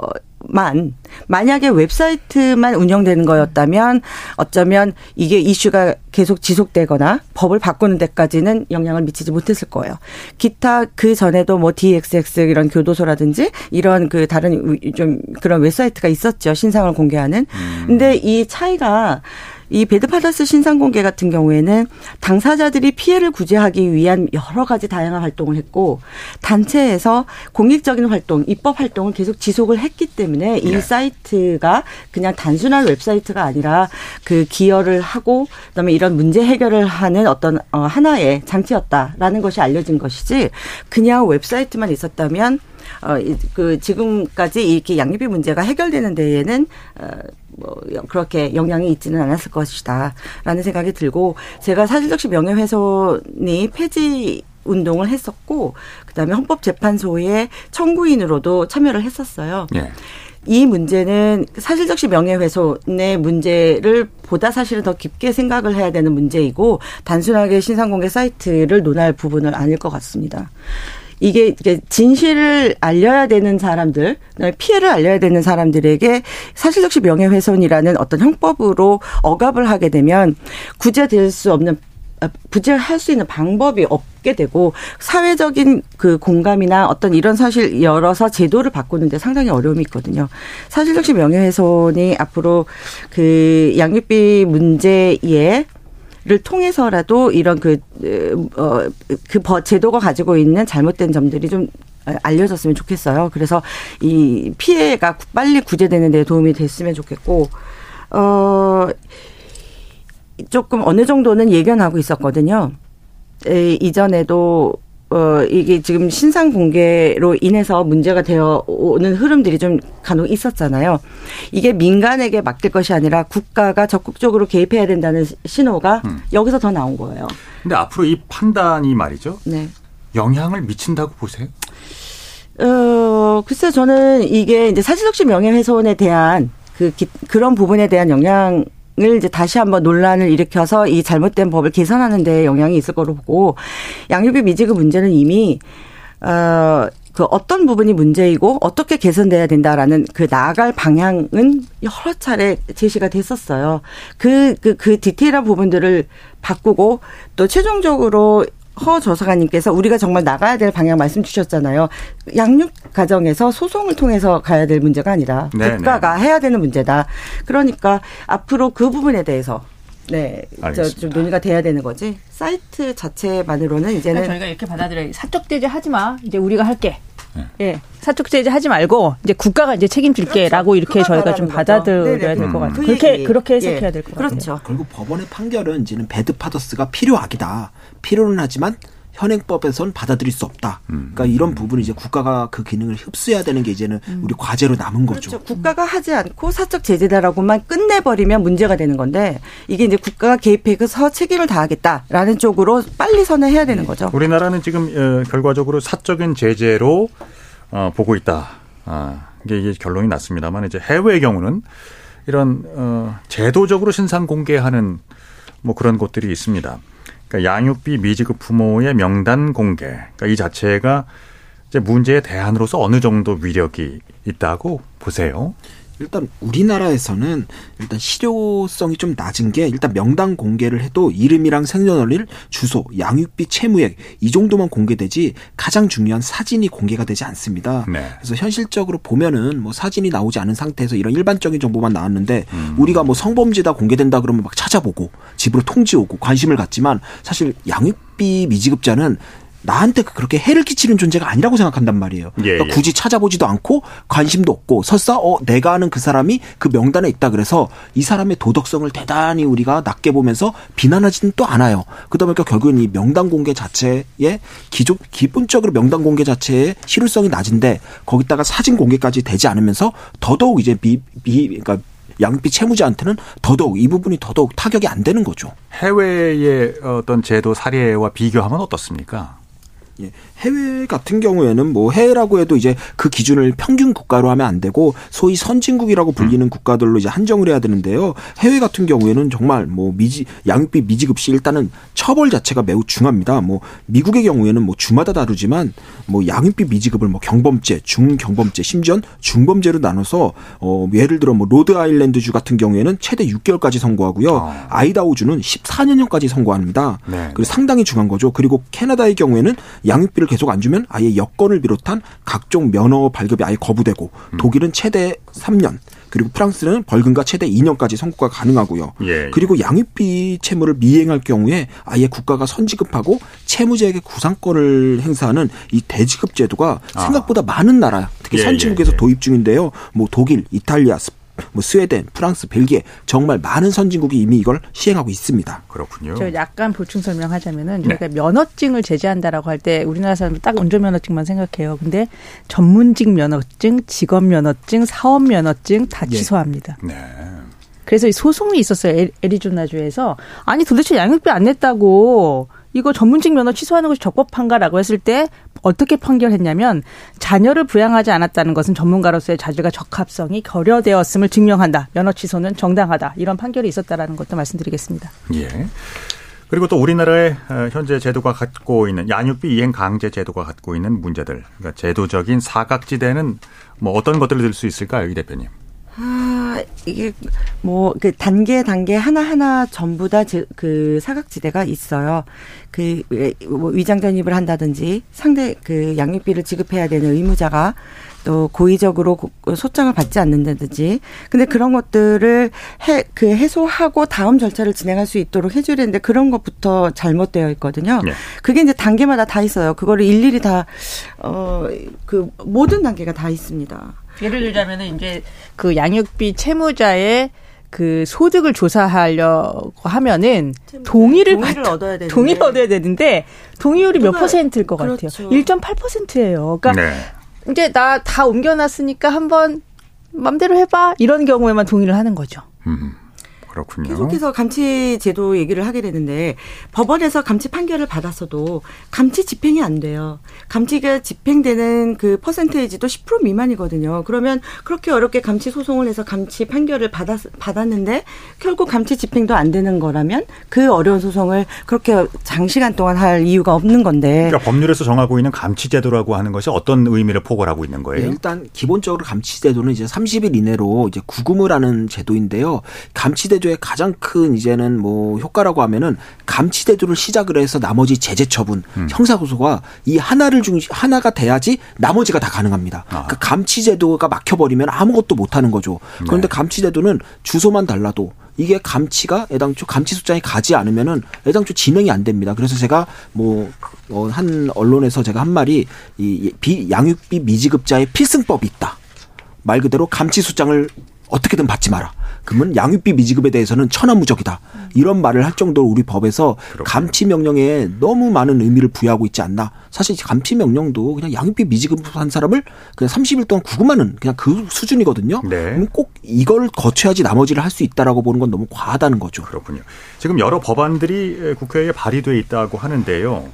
만 만약에 웹사이트만 운영되는 거였다면 어쩌면 이게 이슈가 계속 지속되거나 법을 바꾸는 데까지는 영향을 미치지 못했을 거예요. 기타 그 전에도 뭐 DXX 이런 교도소라든지 이런 그 다른 좀 그런 웹사이트가 있었죠. 신상을 공개하는. 근데 이 차이가 이 Bad Fathers 신상 공개 같은 경우에는 당사자들이 피해를 구제하기 위한 여러 가지 다양한 활동을 했고 단체에서 공익적인 활동, 입법 활동을 계속 지속을 했기 때문에 이 네. 사이트가 그냥 단순한 웹사이트가 아니라 그 기여를 하고 그다음에 이런 문제 해결을 하는 어떤 어, 하나의 장치였다라는 것이 알려진 것이지 그냥 웹사이트만 있었다면 어, 이- 그, 지금까지 이렇게 양육비 문제가 해결되는 데에는, 어, 뭐, 여- 그렇게 영향이 있지는 않았을 것이다. 라는 생각이 들고, 제가 사실적시 명예훼손이 폐지 운동을 했었고, 그 다음에 헌법재판소의 청구인으로도 참여를 했었어요. 예. 이 문제는 사실적시 명예훼손의 문제를 보다 사실은 더 깊게 생각을 해야 되는 문제이고 단순하게 신상공개 사이트를 논할 부분은 아닐 것 같습니다. 이게 진실을 알려야 되는 사람들, 피해를 알려야 되는 사람들에게 사실적시 명예훼손이라는 어떤 형법으로 억압을 하게 되면 구제될 수 없는 아, 구제할 수 있는 방법이 없게 되고 사회적인 그 공감이나 어떤 이런 사실 열어서 제도를 바꾸는데 상당히 어려움이 있거든요. 사실적시 명예훼손이 앞으로 그 양육비 문제에 통해서라도 이런 그, 어, 그 제도가 가지고 있는 잘못된 점들이 좀 알려졌으면 좋겠어요. 그래서 이 피해가 빨리 구제되는 데 도움이 됐으면 좋겠고, 어, 조금 어느 정도는 예견하고 있었거든요. 에, 이전에도 어, 이게 지금 신상 공개로 인해서 문제가 되어 오는 흐름들이 좀 간혹 있었잖아요. 이게 민간에게 맡길 것이 아니라 국가가 적극적으로 개입해야 된다는 신호가 음. 여기서 더 나온 거예요. 근데 앞으로 이 판단이 말이죠. 네. 영향을 미친다고 보세요? 어, 글쎄 저는 이게 이제 사실적시 명예훼손에 대한 그 그런 부분에 대한 영향 을 이제 다시 한번 논란을 일으켜서 이 잘못된 법을 개선하는 데 영향이 있을 거로 보고 양육비 미지급 문제는 이미 어, 그 어떤 부분이 문제이고 어떻게 개선돼야 된다라는 그 나아갈 방향은 여러 차례 제시가 됐었어요. 그, 그, 그 디테일한 부분들을 바꾸고 또 최종적으로 허 저사관님께서 우리가 정말 나가야 될 방향 말씀 주셨잖아요. 양육 과정에서 소송을 통해서 가야 될 문제가 아니라 네, 국가가 네. 해야 되는 문제다. 그러니까 앞으로 그 부분에 대해서 네, 저좀 논의가 돼야 되는 거지. 사이트 자체만으로는 이제는 그러니까 저희가 이렇게 받아들여요. 사적 제재 하지 마. 이제 우리가 할게. 네. 예, 사적 제재 하지 말고 이제 국가가 이제 책임질게라고 그렇죠. 이렇게 저희가 좀 받아들여야 될 것 같아요. 그 그렇게 얘기. 그렇게 해석해야 예. 될것 같아요. 그렇죠. 결국 법원의 판결은 이제는 배드 파더스가 필요하기다. 필요는 하지만 현행법에선 받아들일 수 없다. 음. 그러니까 이런 부분이 이제 국가가 그 기능을 흡수해야 되는 게 이제는 음. 우리 과제로 남은 거죠. 그렇죠. 국가가 하지 않고 사적 제재다라고만 끝내버리면 문제가 되는 건데 이게 이제 국가가 개입해서 책임을 다하겠다라는 쪽으로 빨리 선회해야 되는 거죠. 우리나라는 지금 어, 결과적으로 사적인 제재로 어, 보고 있다. 아, 이게, 이게 결론이 났습니다만 이제 해외의 경우는 이런 어, 제도적으로 신상 공개하는 뭐 그런 곳들이 있습니다. 그러니까 양육비 미지급 부모의 명단 공개. 그러니까 이 자체가 이제 문제의 대안으로서 어느 정도 위력이 있다고 보세요. 일단 우리나라에서는 일단 실효성이 좀 낮은 게 일단 명단 공개를 해도 이름이랑 생년월일, 주소, 양육비 채무액 이 정도만 공개되지 가장 중요한 사진이 공개가 되지 않습니다. 네. 그래서 현실적으로 보면은 뭐 사진이 나오지 않은 상태에서 이런 일반적인 정보만 나왔는데 음. 우리가 뭐 성범죄다 공개된다 그러면 막 찾아보고 집으로 통지 오고 관심을 갖지만 사실 양육비 미지급자는 나한테 그렇게 해를 끼치는 존재가 아니라고 생각한단 말이에요. 예, 그러니까 예. 굳이 찾아보지도 않고 관심도 없고 설사 어 내가 아는 그 사람이 그 명단에 있다 그래서 이 사람의 도덕성을 대단히 우리가 낮게 보면서 비난하지는 또 않아요. 그러다 보니까 결국은 이 명단 공개 자체에 기존 기본적으로 명단 공개 자체의 실효성이 낮은데 거기다가 사진 공개까지 되지 않으면서 더더욱 이제 비, 비 그러니까 양육비 채무자한테는 더더욱 이 부분이 더더욱 타격이 안 되는 거죠. 해외의 어떤 제도 사례와 비교하면 어떻습니까? 예. 해외 같은 경우에는 뭐 해외라고 해도 이제 그 기준을 평균 국가로 하면 안 되고 소위 선진국이라고 불리는 음. 국가들로 이제 한정을 해야 되는데요. 해외 같은 경우에는 정말 뭐 미지 양육비 미지급 시 일단은 처벌 자체가 매우 중합니다. 뭐 미국의 경우에는 뭐 주마다 다르지만 뭐 양육비 미지급을 뭐 경범죄, 중경범죄, 심지어 중범죄로 나눠서 어 예를 들어 뭐 로드 아일랜드 주 같은 경우에는 최대 6개월까지 선고하고요. 아. 아이다호주는 14년형까지 선고합니다. 네. 그리고 상당히 중한 거죠. 그리고 캐나다의 경우에는 양육비를 계속 안 주면 아예 여권을 비롯한 각종 면허 발급이 아예 거부되고 음. 독일은 최대 3년 그리고 프랑스는 벌금과 최대 2년까지 선고가 가능하고요. 예, 예. 그리고 양육비 채무를 미이행할 경우에 아예 국가가 선지급하고 채무자에게 구상권을 행사하는 이 대지급 제도가 아. 생각보다 많은 나라, 특히 예, 선진국에서 예, 예. 도입 중인데요. 뭐 독일, 이탈리아, 스페인 뭐 스웨덴, 프랑스, 벨기에 정말 많은 선진국이 이미 이걸 시행하고 있습니다. 그렇군요. 저 약간 보충 설명하자면은 저희가 네. 면허증을 제재한다라고 할 때 우리나라 사람들 딱 운전면허증만 생각해요. 근데 전문직 면허증, 직업 면허증, 사업 면허증 다 예. 취소합니다. 네. 그래서 이 소송이 있었어요. 애리조나주에서 아니 도대체 양육비 안 냈다고 이거 전문직 면허 취소하는 것이 적법한가라고 했을 때 어떻게 판결했냐면 자녀를 부양하지 않았다는 것은 전문가로서의 자질과 적합성이 결여되었음을 증명한다. 면허 취소는 정당하다. 이런 판결이 있었다라는 것도 말씀드리겠습니다. 예. 그리고 또 우리나라의 어, 현재 제도가 갖고 있는 양육비 이행 강제 제도가 갖고 있는 문제들, 그러니까 제도적인 사각지대는 뭐 어떤 것들을 들 수 있을까요, 이 대표님? 아, 이게 뭐 그 단계 단계 하나 하나 전부 다 그 사각지대가 있어요. 그뭐 위장 전입을 한다든지 상대 그 양육비를 지급해야 되는 의무자가 또 고의적으로 소장을 받지 않는다든지 근데 그런 것들을 해 그 해소하고 다음 절차를 진행할 수 있도록 해줘야 되는데 그런 것부터 잘못되어 있거든요. 네. 그게 이제 단계마다 다 있어요. 그거를 일일이 다 어 그 모든 단계가 다 있습니다. 예를 들자면은 이제 그 양육비 채무자의 그 소득을 조사하려고 하면은 동의를, 동의를 받, 얻어야 되는데 동의를 얻어야 되는데 동의율이 몇 퍼센트일 것 그렇죠. 같아요. 1.8%예요. 그러니까 네. 이제 나 다 옮겨놨으니까 한번 맘대로 해봐 이런 경우에만 동의를 하는 거죠. 음. 그렇군요. 계속해서 감치 제도 얘기를 하게 되는데 법원에서 감치 판결을 받았어도 감치 집행이 안 돼요. 감치가 집행되는 그 퍼센테이지도 10% 미만이거든요. 그러면 그렇게 어렵게 감치 소송을 해서 감치 판결을 받았, 받았는데 결국 감치 집행도 안 되는 거라면 그 어려운 소송을 그렇게 장시간 동안 할 이유가 없는 건데. 그러니까 법률에서 정하고 있는 감치 제도라고 하는 것이 어떤 의미를 포괄하고 있는 거예요? 네, 일단 기본적으로 감치 제도는 이제 30일 이내로 이제 구금을 하는 제도인데요. 감치 제도 제도의 가장 큰 이제는 뭐 효과라고 하면은 감치 제도를 시작을 해서 나머지 제재 처분, 음. 형사 고소가 이 하나를 중 하나가 돼야지 나머지가 다 가능합니다. 아. 그 감치 제도가 막혀 버리면 아무것도 못 하는 거죠. 그런데 네. 감치 제도는 주소만 달라도 이게 감치가 애당초 감치 숫자에 가지 않으면은 애당초 진행이 안 됩니다. 그래서 제가 뭐한 어, 언론에서 제가 한 말이 이 비, 양육비 미지급자의 필승법이 있다. 말 그대로 감치 숫장을 어떻게든 받지 마라. 그러면 양육비 미지급에 대해서는 천하무적이다. 이런 말을 할 정도로 우리 법에서 그렇군요. 감치 명령에 너무 많은 의미를 부여하고 있지 않나. 사실 감치 명령도 그냥 양육비 미지급한 사람을 그냥 30일 동안 구금하는 그냥 그 수준이거든요. 네. 그럼 꼭 이걸 거쳐야지 나머지를 할 수 있다라고 보는 건 너무 과하다는 거죠. 그렇군요. 지금 여러 법안들이 국회에 발의돼 있다고 하는데요.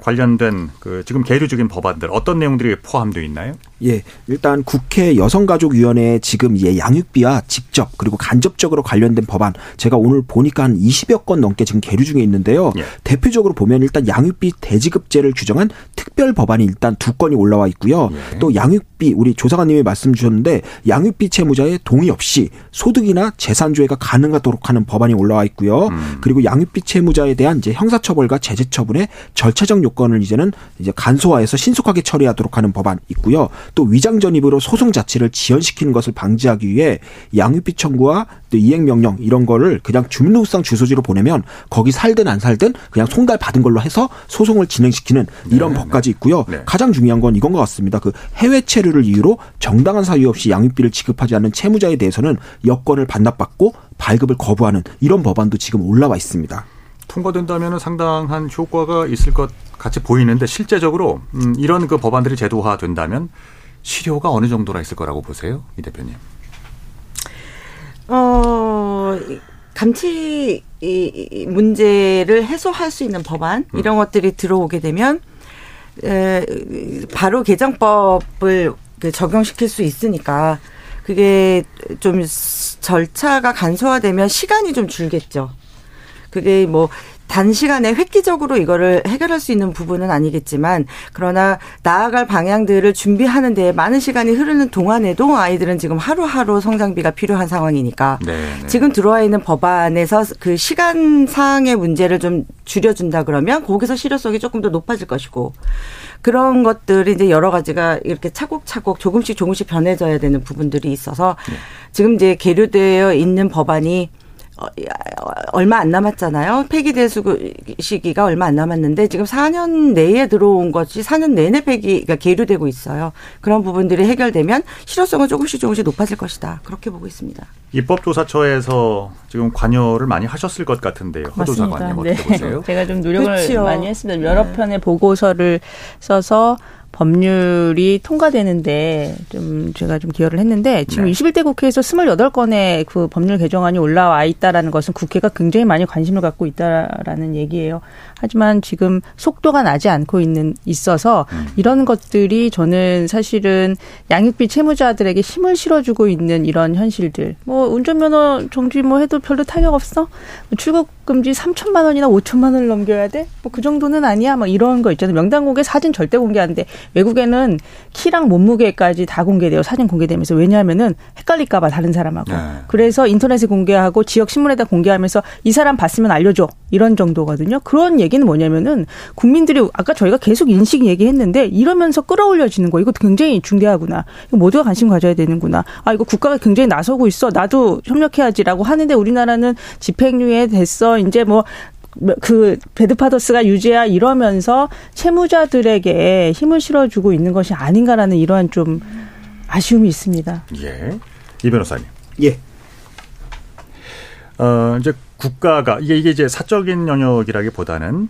관련된 그 지금 계류 중인 법안들 어떤 내용들이 포함되어 있나요? 예, 일단 국회 여성가족위원회에 지금 예 양육비와 직접 그리고 간접적으로 관련된 법안 제가 오늘 보니까 한 20여 건 넘게 지금 계류 중에 있는데요. 예. 대표적으로 보면 일단 양육비 대지급제를 규정한 특별 법안이 일단 두 건이 올라와 있고요. 예. 또 양육비 우리 조사관님이 말씀 주셨는데 양육비 채무자의 동의 없이 소득이나 재산 조회가 가능하도록 하는 법안이 올라와 있고요. 음. 그리고 양육비 채무자에 대한 이제 형사처벌과 제재처분의 절차적 요건을 이제는 이제 간소화해서 신속하게 처리하도록 하는 법안 있고요. 또 위장 전입으로 소송 자체를 지연시키는 것을 방지하기 위해 양육비 청구와 또 이행 명령 이런 거를 그냥 주민등록상 주소지로 보내면 거기 살든 안 살든 그냥 송달 받은 걸로 해서 소송을 진행시키는 이런 네, 법까지 있고요. 네. 가장 중요한 건 이건 것 같습니다. 그 해외 체류를 이유로 정당한 사유 없이 양육비를 지급하지 않는 채무자에 대해서는 여건을 반납받고 발급을 거부하는 이런 법안도 지금 올라와 있습니다. 통과된다면 상당한 효과가 있을 것 같이 보이는데 실제적으로 음, 이런 그 법안들이 제도화된다면 실효가 어느 정도나 있을 거라고 보세요, 이 대표님? 어 감치 이 문제를 해소할 수 있는 법안 음. 이런 것들이 들어오게 되면 에, 바로 개정법을 그 적용시킬 수 있으니까 그게 좀 절차가 간소화되면 시간이 좀 줄겠죠. 그게 뭐 단시간에 획기적으로 이거를 해결할 수 있는 부분은 아니겠지만 그러나 나아갈 방향들을 준비하는 데 많은 시간이 흐르는 동안에도 아이들은 지금 하루하루 성장비가 필요한 상황이니까 네, 네. 지금 들어와 있는 법안에서 그 시간상의 문제를 좀 줄여준다 그러면 거기서 실효성이 조금 더 높아질 것이고 그런 것들이 이제 여러 가지가 이렇게 차곡차곡 조금씩 조금씩 변해져야 되는 부분들이 있어서 네. 지금 이제 계류되어 있는 법안이 어, 얼마 안 남았잖아요. 폐기될 시기가 얼마 안 남았는데 지금 4년 내에 들어온 것이 4년 내내 폐기가 계류되고 있어요. 그런 부분들이 해결되면 실효성은 조금씩 조금씩 높아질 것이다. 그렇게 보고 있습니다. 입법조사처에서 지금 관여를 많이 하셨을 것 같은데요. 허조사관님 어떻게 네. 보세요? 제가 좀 노력을 그렇죠. 많이 했습니다. 여러 네. 편의 보고서를 써서 법률이 통과되는데 좀 제가 좀 기여를 했는데 지금 네. 21대 국회에서 28건의 그 법률 개정안이 올라와 있다라는 것은 국회가 굉장히 많이 관심을 갖고 있다라는 얘기예요. 하지만 지금 속도가 나지 않고 있는 있어서 음. 이런 것들이 저는 사실은 양육비 채무자들에게 힘을 실어주고 있는 이런 현실들. 뭐 운전면허 정지 뭐 해도 별로 타격 없어. 출국 등록 금지 3천만 원이나 5천만 원을 넘겨야 돼? 뭐 그 정도는 아니야? 막 이런 거 있잖아요. 명단 공개 사진 절대 공개하는데 외국에는 키랑 몸무게까지 다 공개돼요. 사진 공개되면서 왜냐하면은 헷갈릴까 봐 다른 사람하고. 네. 그래서 인터넷에 공개하고 지역 신문에다 공개하면서 이 사람 봤으면 알려줘. 이런 정도거든요. 그런 얘기는 뭐냐면은 국민들이 아까 저희가 계속 인식 얘기했는데 이러면서 끌어올려지는 거. 이거 굉장히 중대하구나. 이거 모두가 관심 가져야 되는구나. 아 이거 국가가 굉장히 나서고 있어. 나도 협력해야지라고 하는데 우리나라는 집행유예 됐어. 이제 뭐 그 배드파더스가 유죄야 이러면서 채무자들에게 힘을 실어주고 있는 것이 아닌가라는 이러한 좀 아쉬움이 있습니다. 예. 이 변호사님. 예. 어, 이제 국가가 이게 이게 이제 사적인 영역이라기보다는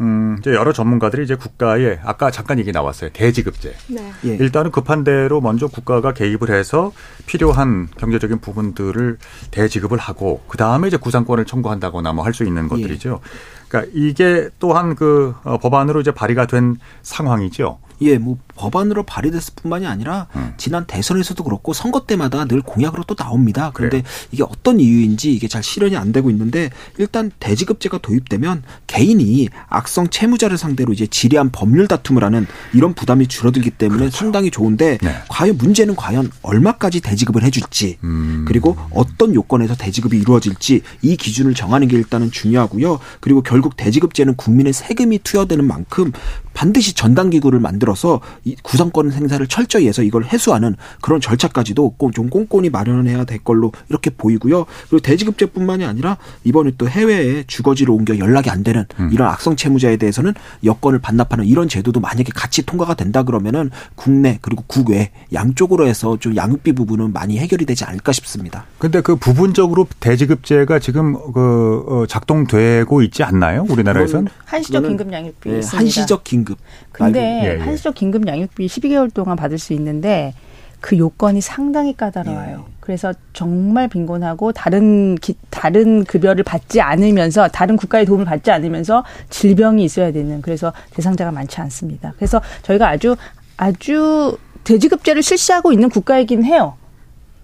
음, 이제 여러 전문가들이 이제 국가에 아까 잠깐 얘기 나왔어요. 대지급제. 네. 예. 일단은 급한 대로 먼저 국가가 개입을 해서 필요한 경제적인 부분들을 대지급을 하고 그 다음에 이제 구상권을 청구한다거나 뭐 할 수 있는 것들이죠. 그러니까 이게 또한 그 어, 법안으로 이제 발의가 된 상황이죠. 예, 뭐 법안으로 발의됐을 뿐만이 아니라 음. 지난 대선에서도 그렇고 선거 때마다 늘 공약으로 또 나옵니다. 그런데 이게 어떤 이유인지 이게 잘 실현이 안 되고 있는데 일단 대지급제가 도입되면 개인이 악성 채무자를 상대로 이제 지리한 법률 다툼을 하는 이런 부담이 줄어들기 때문에 그렇죠. 상당히 좋은데 네. 과연 문제는 과연 얼마까지 대지급을 해줄지 음. 그리고 어떤 요건에서 대지급이 이루어질지 이 기준을 정하는 게 일단은 중요하고요. 그리고 결국 대지급제는 국민의 세금이 투여되는 만큼 반드시 전담기구를 만들어서 이 구성권 생사를 철저히 해서 이걸 해소하는 그런 절차까지도 꼭좀 꼼꼼히 마련해야 될 걸로 이렇게 보이고요. 그리고 대지급제뿐만이 아니라 이번에 또 해외에 주거지를 옮겨 연락이 안 되는 음. 이런 악성 채무자에 대해서는 여건을 반납하는 이런 제도도 만약에 같이 통과가 된다 그러면은 국내 그리고 국외 양쪽으로 해서 좀 양육비 부분은 많이 해결이 되지 않을까 싶습니다. 근데 그 부분적으로 대지급제가 지금 그 어, 작동되고 있지 않나요? 우리나라에선? 한시적 긴급 양육비 예, 있습니다. 한시적 긴급. 근데 예, 예. 한시적 긴급 양육 비 12개월 동안 받을 수 있는데 그 요건이 상당히 까다로워요. 예. 그래서 정말 빈곤하고 다른 기, 다른 급여를 받지 않으면서 다른 국가의 도움을 받지 않으면서 질병이 있어야 되는 그래서 대상자가 많지 않습니다. 그래서 저희가 아주 아주 대지급제를 실시하고 있는 국가이긴 해요.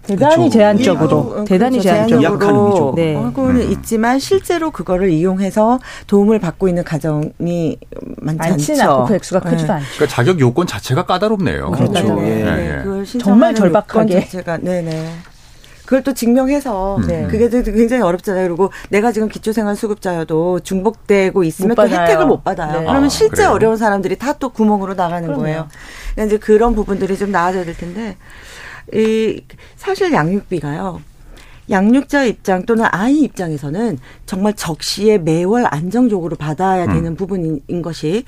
대단히 그렇죠. 제한적으로 어, 대단히 그렇죠. 제한적으로 약한 의미죠. 네. 하고는 음. 있지만 실제로 그거를 이용해서 도움을 받고 있는 가정이 많지 않죠. 않고 그 액수가 크지도 네. 않죠. 그러니까 자격 요건 자체가 까다롭네요. 그렇죠. 네, 예. 네. 예, 예. 정말 절박하게. 자체가 네네. 그걸 또 증명해서 음. 네. 그게 굉장히 어렵잖아요. 그리고 내가 지금 기초생활수급자여도 중복되고 있으면 못 또. 혜택을 못 받아요. 네. 그러면 아, 실제 그래요? 어려운 사람들이 다 또 구멍으로 나가는 그럼요. 거예요. 그러니까 이제 그런 부분들이 좀 나아져야 될 텐데 이 사실 양육비가요. 양육자 입장 또는 아이 입장에서는 정말 적시에 매월 안정적으로 받아야 음. 되는 부분인 것이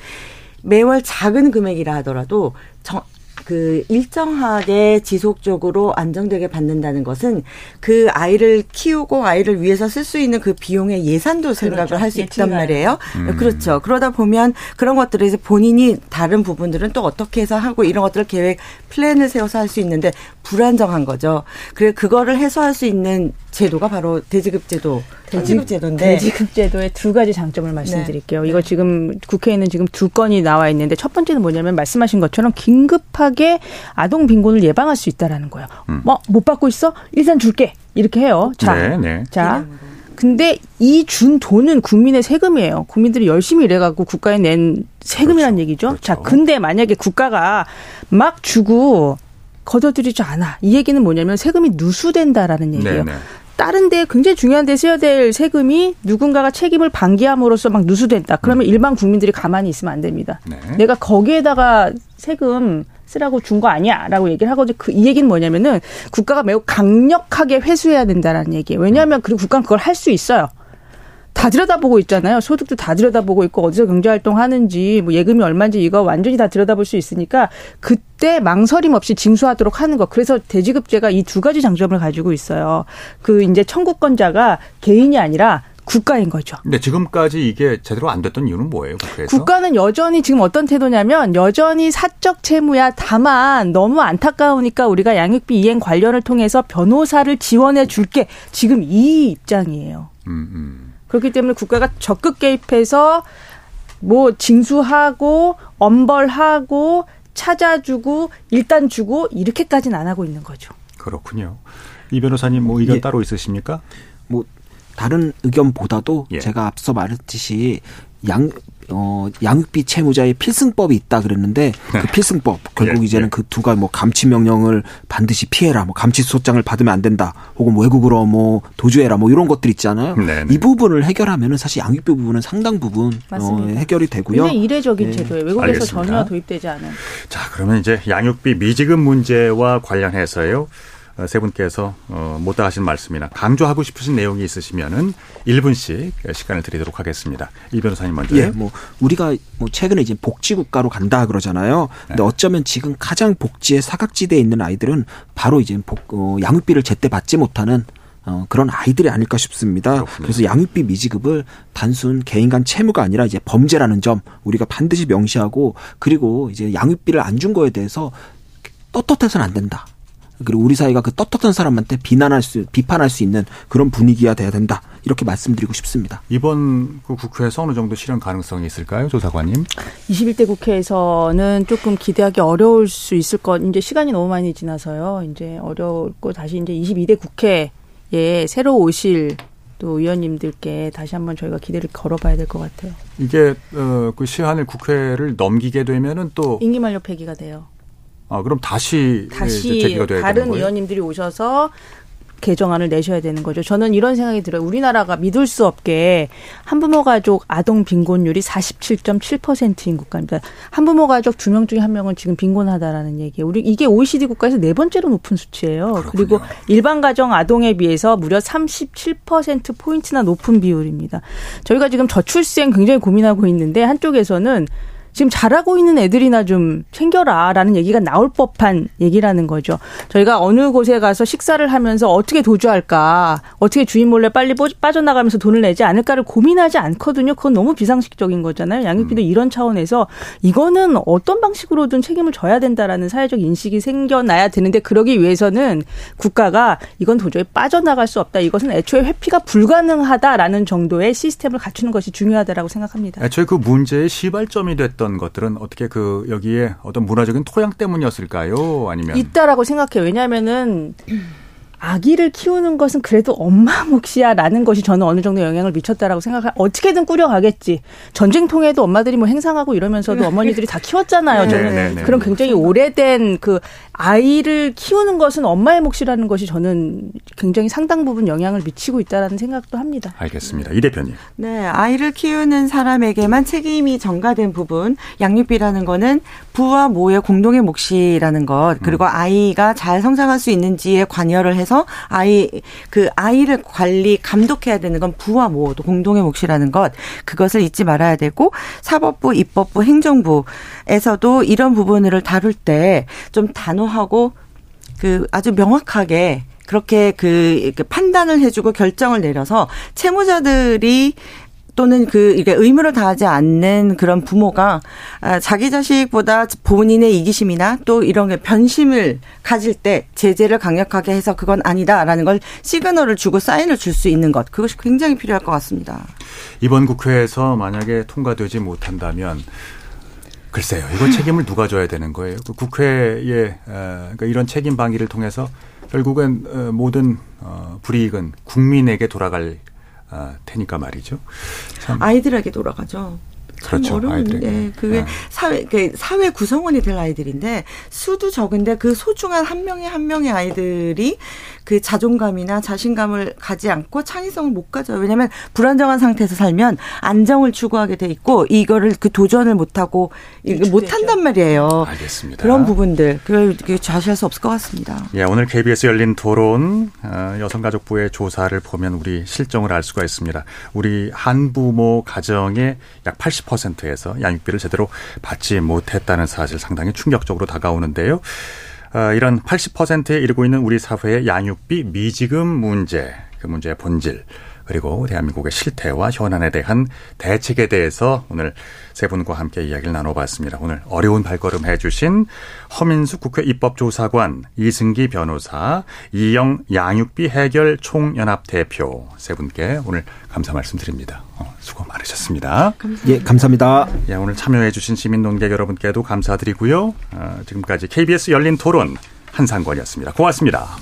매월 작은 금액이라 하더라도 정, 그 일정하게 지속적으로 안정되게 받는다는 것은 그 아이를 키우고 아이를 위해서 쓸 수 있는 그 비용의 예산도 생각을 그렇죠. 할수 예측이 있단 말이에요. 음. 그렇죠. 그러다 보면 그런 것들을 이제 본인이 다른 부분들은 또 어떻게 해서 하고 이런 것들을 계획 플랜을 세워서 할 수 있는데 불안정한 거죠. 그래 그거를 해소할 수 있는 제도가 바로 대지급 제도, 대지급 제도인데 대지급 제도의 두 가지 장점을 말씀드릴게요. 이거 지금 국회에는 지금 두 건이 나와 있는데 첫 번째는 뭐냐면 말씀하신 것처럼 긴급하게 아동 빈곤을 예방할 수 있다라는 거예요. 음. 뭐못 받고 있어? 일단 줄게. 이렇게 해요. 자, 네, 네. 자. 근데 이 준 돈은 국민의 세금이에요. 국민들이 열심히 일해갖고 국가에 낸 세금이란 그렇죠. 얘기죠. 그렇죠. 자, 근데 만약에 국가가 막 주고 걷어들이지 않아. 이 얘기는 뭐냐면 세금이 누수된다라는 얘기예요. 네, 네. 다른 데 굉장히 중요한 데 써야 될 세금이 누군가가 책임을 방기함으로써 막 누수된다. 그러면 일반 국민들이 가만히 있으면 안 됩니다. 네. 내가 거기에다가 세금 쓰라고 준 거 아니야라고 얘기를 하거든요. 그 이 얘기는 뭐냐면은 국가가 매우 강력하게 회수해야 된다라는 얘기예요. 왜냐하면 그리고 국가는 그걸 할 수 있어요. 다 들여다보고 있잖아요. 소득도 다 들여다보고 있고 어디서 경제 활동 하는지 뭐 예금이 얼마인지 이거 완전히 다 들여다볼 수 있으니까 그때 망설임 없이 징수하도록 하는 거. 그래서 대지급제가 이 두 가지 장점을 가지고 있어요. 그 이제 청구권자가 개인이 아니라 국가인 거죠. 근데 지금까지 이게 제대로 안 됐던 이유는 뭐예요, 국회에서? 국가는 여전히 지금 어떤 태도냐면 여전히 사적 채무야. 다만 너무 안타까우니까 우리가 양육비 이행 관련을 통해서 변호사를 지원해 줄게. 지금 이 입장이에요. 음, 음. 그렇기 때문에 국가가 적극 개입해서 뭐 징수하고 엄벌하고 찾아주고 일단 주고 이렇게까지는 안 하고 있는 거죠. 그렇군요. 이 변호사님 뭐 의견 예. 따로 있으십니까? 뭐 다른 의견보다도 예. 제가 앞서 말했듯이 양 어, 양육비 채무자의 필승법이 있다 그랬는데 그 필승법 결국 예, 이제는 예. 그 두 가지 뭐 감치 명령을 반드시 피해라 뭐 감치 소장을 받으면 안 된다 혹은 외국으로 뭐 도주해라 뭐 이런 것들 있잖아요 네, 이 부분을 해결하면은 사실 양육비 부분은 상당 부분 어. 해결이 되고요 굉장히 이례적인 예. 제도예요. 외국에서 알겠습니다. 전혀 도입되지 않은. 자, 그러면 이제 양육비 미지급 문제와 관련해서요. 어, 세 분께서 어, 못다 하신 말씀이나 강조하고 싶으신 내용이 있으시면은 1분씩 시간을 드리도록 하겠습니다. 이 변호사님 먼저요. 예, 뭐 우리가 뭐 최근에 이제 복지 국가로 간다 그러잖아요. 네. 근데 어쩌면 지금 가장 복지의 사각지대에 있는 아이들은 바로 이제 복, 어, 양육비를 제때 받지 못하는 어, 그런 아이들이 아닐까 싶습니다. 그래서 양육비 미지급을 단순 개인 간 채무가 아니라 이제 범죄라는 점 우리가 반드시 명시하고 그리고 이제 양육비를 안 준 거에 대해서 떳떳해서는 안 된다. 그리고 우리 사회가 그 떳떳한 사람한테 비난할 수, 비판할 수 있는 그런 분위기가 돼야 된다. 이렇게 말씀드리고 싶습니다. 이번 그 국회에서 어느 정도 실현 가능성이 있을까요, 조사관님? 21대 국회에서는 조금 기대하기 어려울 수 있을 것. 이제 시간이 너무 많이 지나서요. 이제 어렵고 다시 이제 22대 국회에 새로 오실 또 의원님들께 다시 한번 저희가 기대를 걸어봐야 될 것 같아요. 이게 어, 그 시한을 국회를 넘기게 되면은 또 임기 만료 폐기가 돼요. 아, 그럼 다시, 다시 제기가 돼야 다른? 의원님들이 오셔서 개정안을 내셔야 되는 거죠. 저는 이런 생각이 들어요. 우리나라가 믿을 수 없게 한부모 가족 아동 빈곤율이 47.7%인 국가입니다. 한부모 가족 두 명 중에 한 명은 지금 빈곤하다라는 얘기예요. 우리 이게 OECD 국가에서 네 번째로 높은 수치예요. 그리고 일반 가정 아동에 비해서 무려 37% 포인트나 높은 비율입니다. 저희가 지금 저출생 굉장히 고민하고 있는데 한쪽에서는 지금 잘하고 있는 애들이나 좀 챙겨라라는 얘기가 나올 법한 얘기라는 거죠. 저희가 어느 곳에 가서 식사를 하면서 어떻게 도주할까, 어떻게 주인 몰래 빨리 뽀- 빠져나가면서 돈을 내지 않을까를 고민하지 않거든요. 그건 너무 비상식적인 거잖아요. 양육비도 이런 차원에서 이거는 어떤 방식으로든 책임을 져야 된다라는 사회적 인식이 생겨나야 되는데 그러기 위해서는 국가가 이건 도저히 빠져나갈 수 없다. 이것은 애초에 회피가 불가능하다라는 정도의 시스템을 갖추는 것이 중요하다라고 생각합니다. 애초에 그 문제의 시발점이 됐던 것들은 어떻게 그 여기에 어떤 문화적인 토양 때문이었을까요? 아니면 있다라고 생각해요. 왜냐하면은 아기를 키우는 것은 그래도 엄마 몫이야라는 것이 저는 어느 정도 영향을 미쳤다라고 생각해. 어떻게든 꾸려가겠지. 전쟁통에도 엄마들이 뭐 행상하고 이러면서도 어머니들이 다 키웠잖아요. 네, 저는 네, 네. 그런 굉장히 오래된 그 아이를 키우는 것은 엄마의 몫이라는 것이 저는 굉장히 상당 부분 영향을 미치고 있다라는 생각도 합니다. 알겠습니다. 이 대표님. 네, 아이를 키우는 사람에게만 책임이 전가된 부분, 양육비라는 거는 부와 모의 공동의 몫이라는 것, 그리고 아이가 잘 성장할 수 있는지에 관여를 해서 아이, 그 아이를 관리, 감독해야 되는 건 부와 모, 또 공동의 몫이라는 것, 그것을 잊지 말아야 되고, 사법부, 입법부, 행정부에서도 이런 부분을 다룰 때 좀 단호하고 그 아주 명확하게 그렇게 그 판단을 해주고 결정을 내려서 채무자들이 또는 그 이게 의무를 다하지 않는 그런 부모가 아, 자기 자식보다 본인의 이기심이나 또 이런 게 변심을 가질 때 제재를 강력하게 해서 그건 아니다라는 걸 시그널을 주고 사인을 줄 수 있는 것 그것이 굉장히 필요할 것 같습니다. 이번 국회에서 만약에 통과되지 못한다면 글쎄요. 이거 책임을 누가 져야 되는 거예요? 그 국회의 어, 그러니까 이런 책임 방기를 통해서 결국엔 어, 모든 어, 불이익은 국민에게 돌아갈 어, 테니까 말이죠. 참 아이들에게 돌아가죠. 참 그렇죠. 어려운, 아이들에게. 예, 그게 네. 사회, 그 사회 구성원이 될 아이들인데 수도 적은데 그 소중한 한 명의 한 명의 아이들이 그 자존감이나 자신감을 가지 않고 창의성을 못 가져요. 왜냐하면 불안정한 상태에서 살면 안정을 추구하게 돼 있고 이거를 그 도전을 못 하고 못 한단 말이에요. 알겠습니다. 그런 부분들 그걸 그 좌시할 수 없을 것 같습니다. 예, 오늘 KBS 열린 토론 어, 여성가족부의 조사를 보면 우리 실정을 알 수가 있습니다. 우리 한부모 가정의 약80% 에서 양육비를 제대로 받지 못했다는 사실 상당히 충격적으로 다가오는데요. 어, 이런 80%에 이르고 있는 우리 사회의 양육비 미지급 문제, 그 문제의 본질, 그리고 대한민국의 실태와 현안에 대한 대책에 대해서 오늘 세 분과 함께 이야기를 나눠봤습니다. 오늘 어려운 발걸음 해주신 허민숙 국회 입법조사관, 이승기 변호사, 이영 양육비 해결 총연합 대표 세 분께 오늘 감사 말씀드립니다. 어, 수고 많으셨습니다. 예, 감사합니다. 예, 오늘 참여해주신 시민 논객 여러분께도 감사드리고요. 어, 지금까지 KBS 열린 토론 한상권이었습니다. 고맙습니다.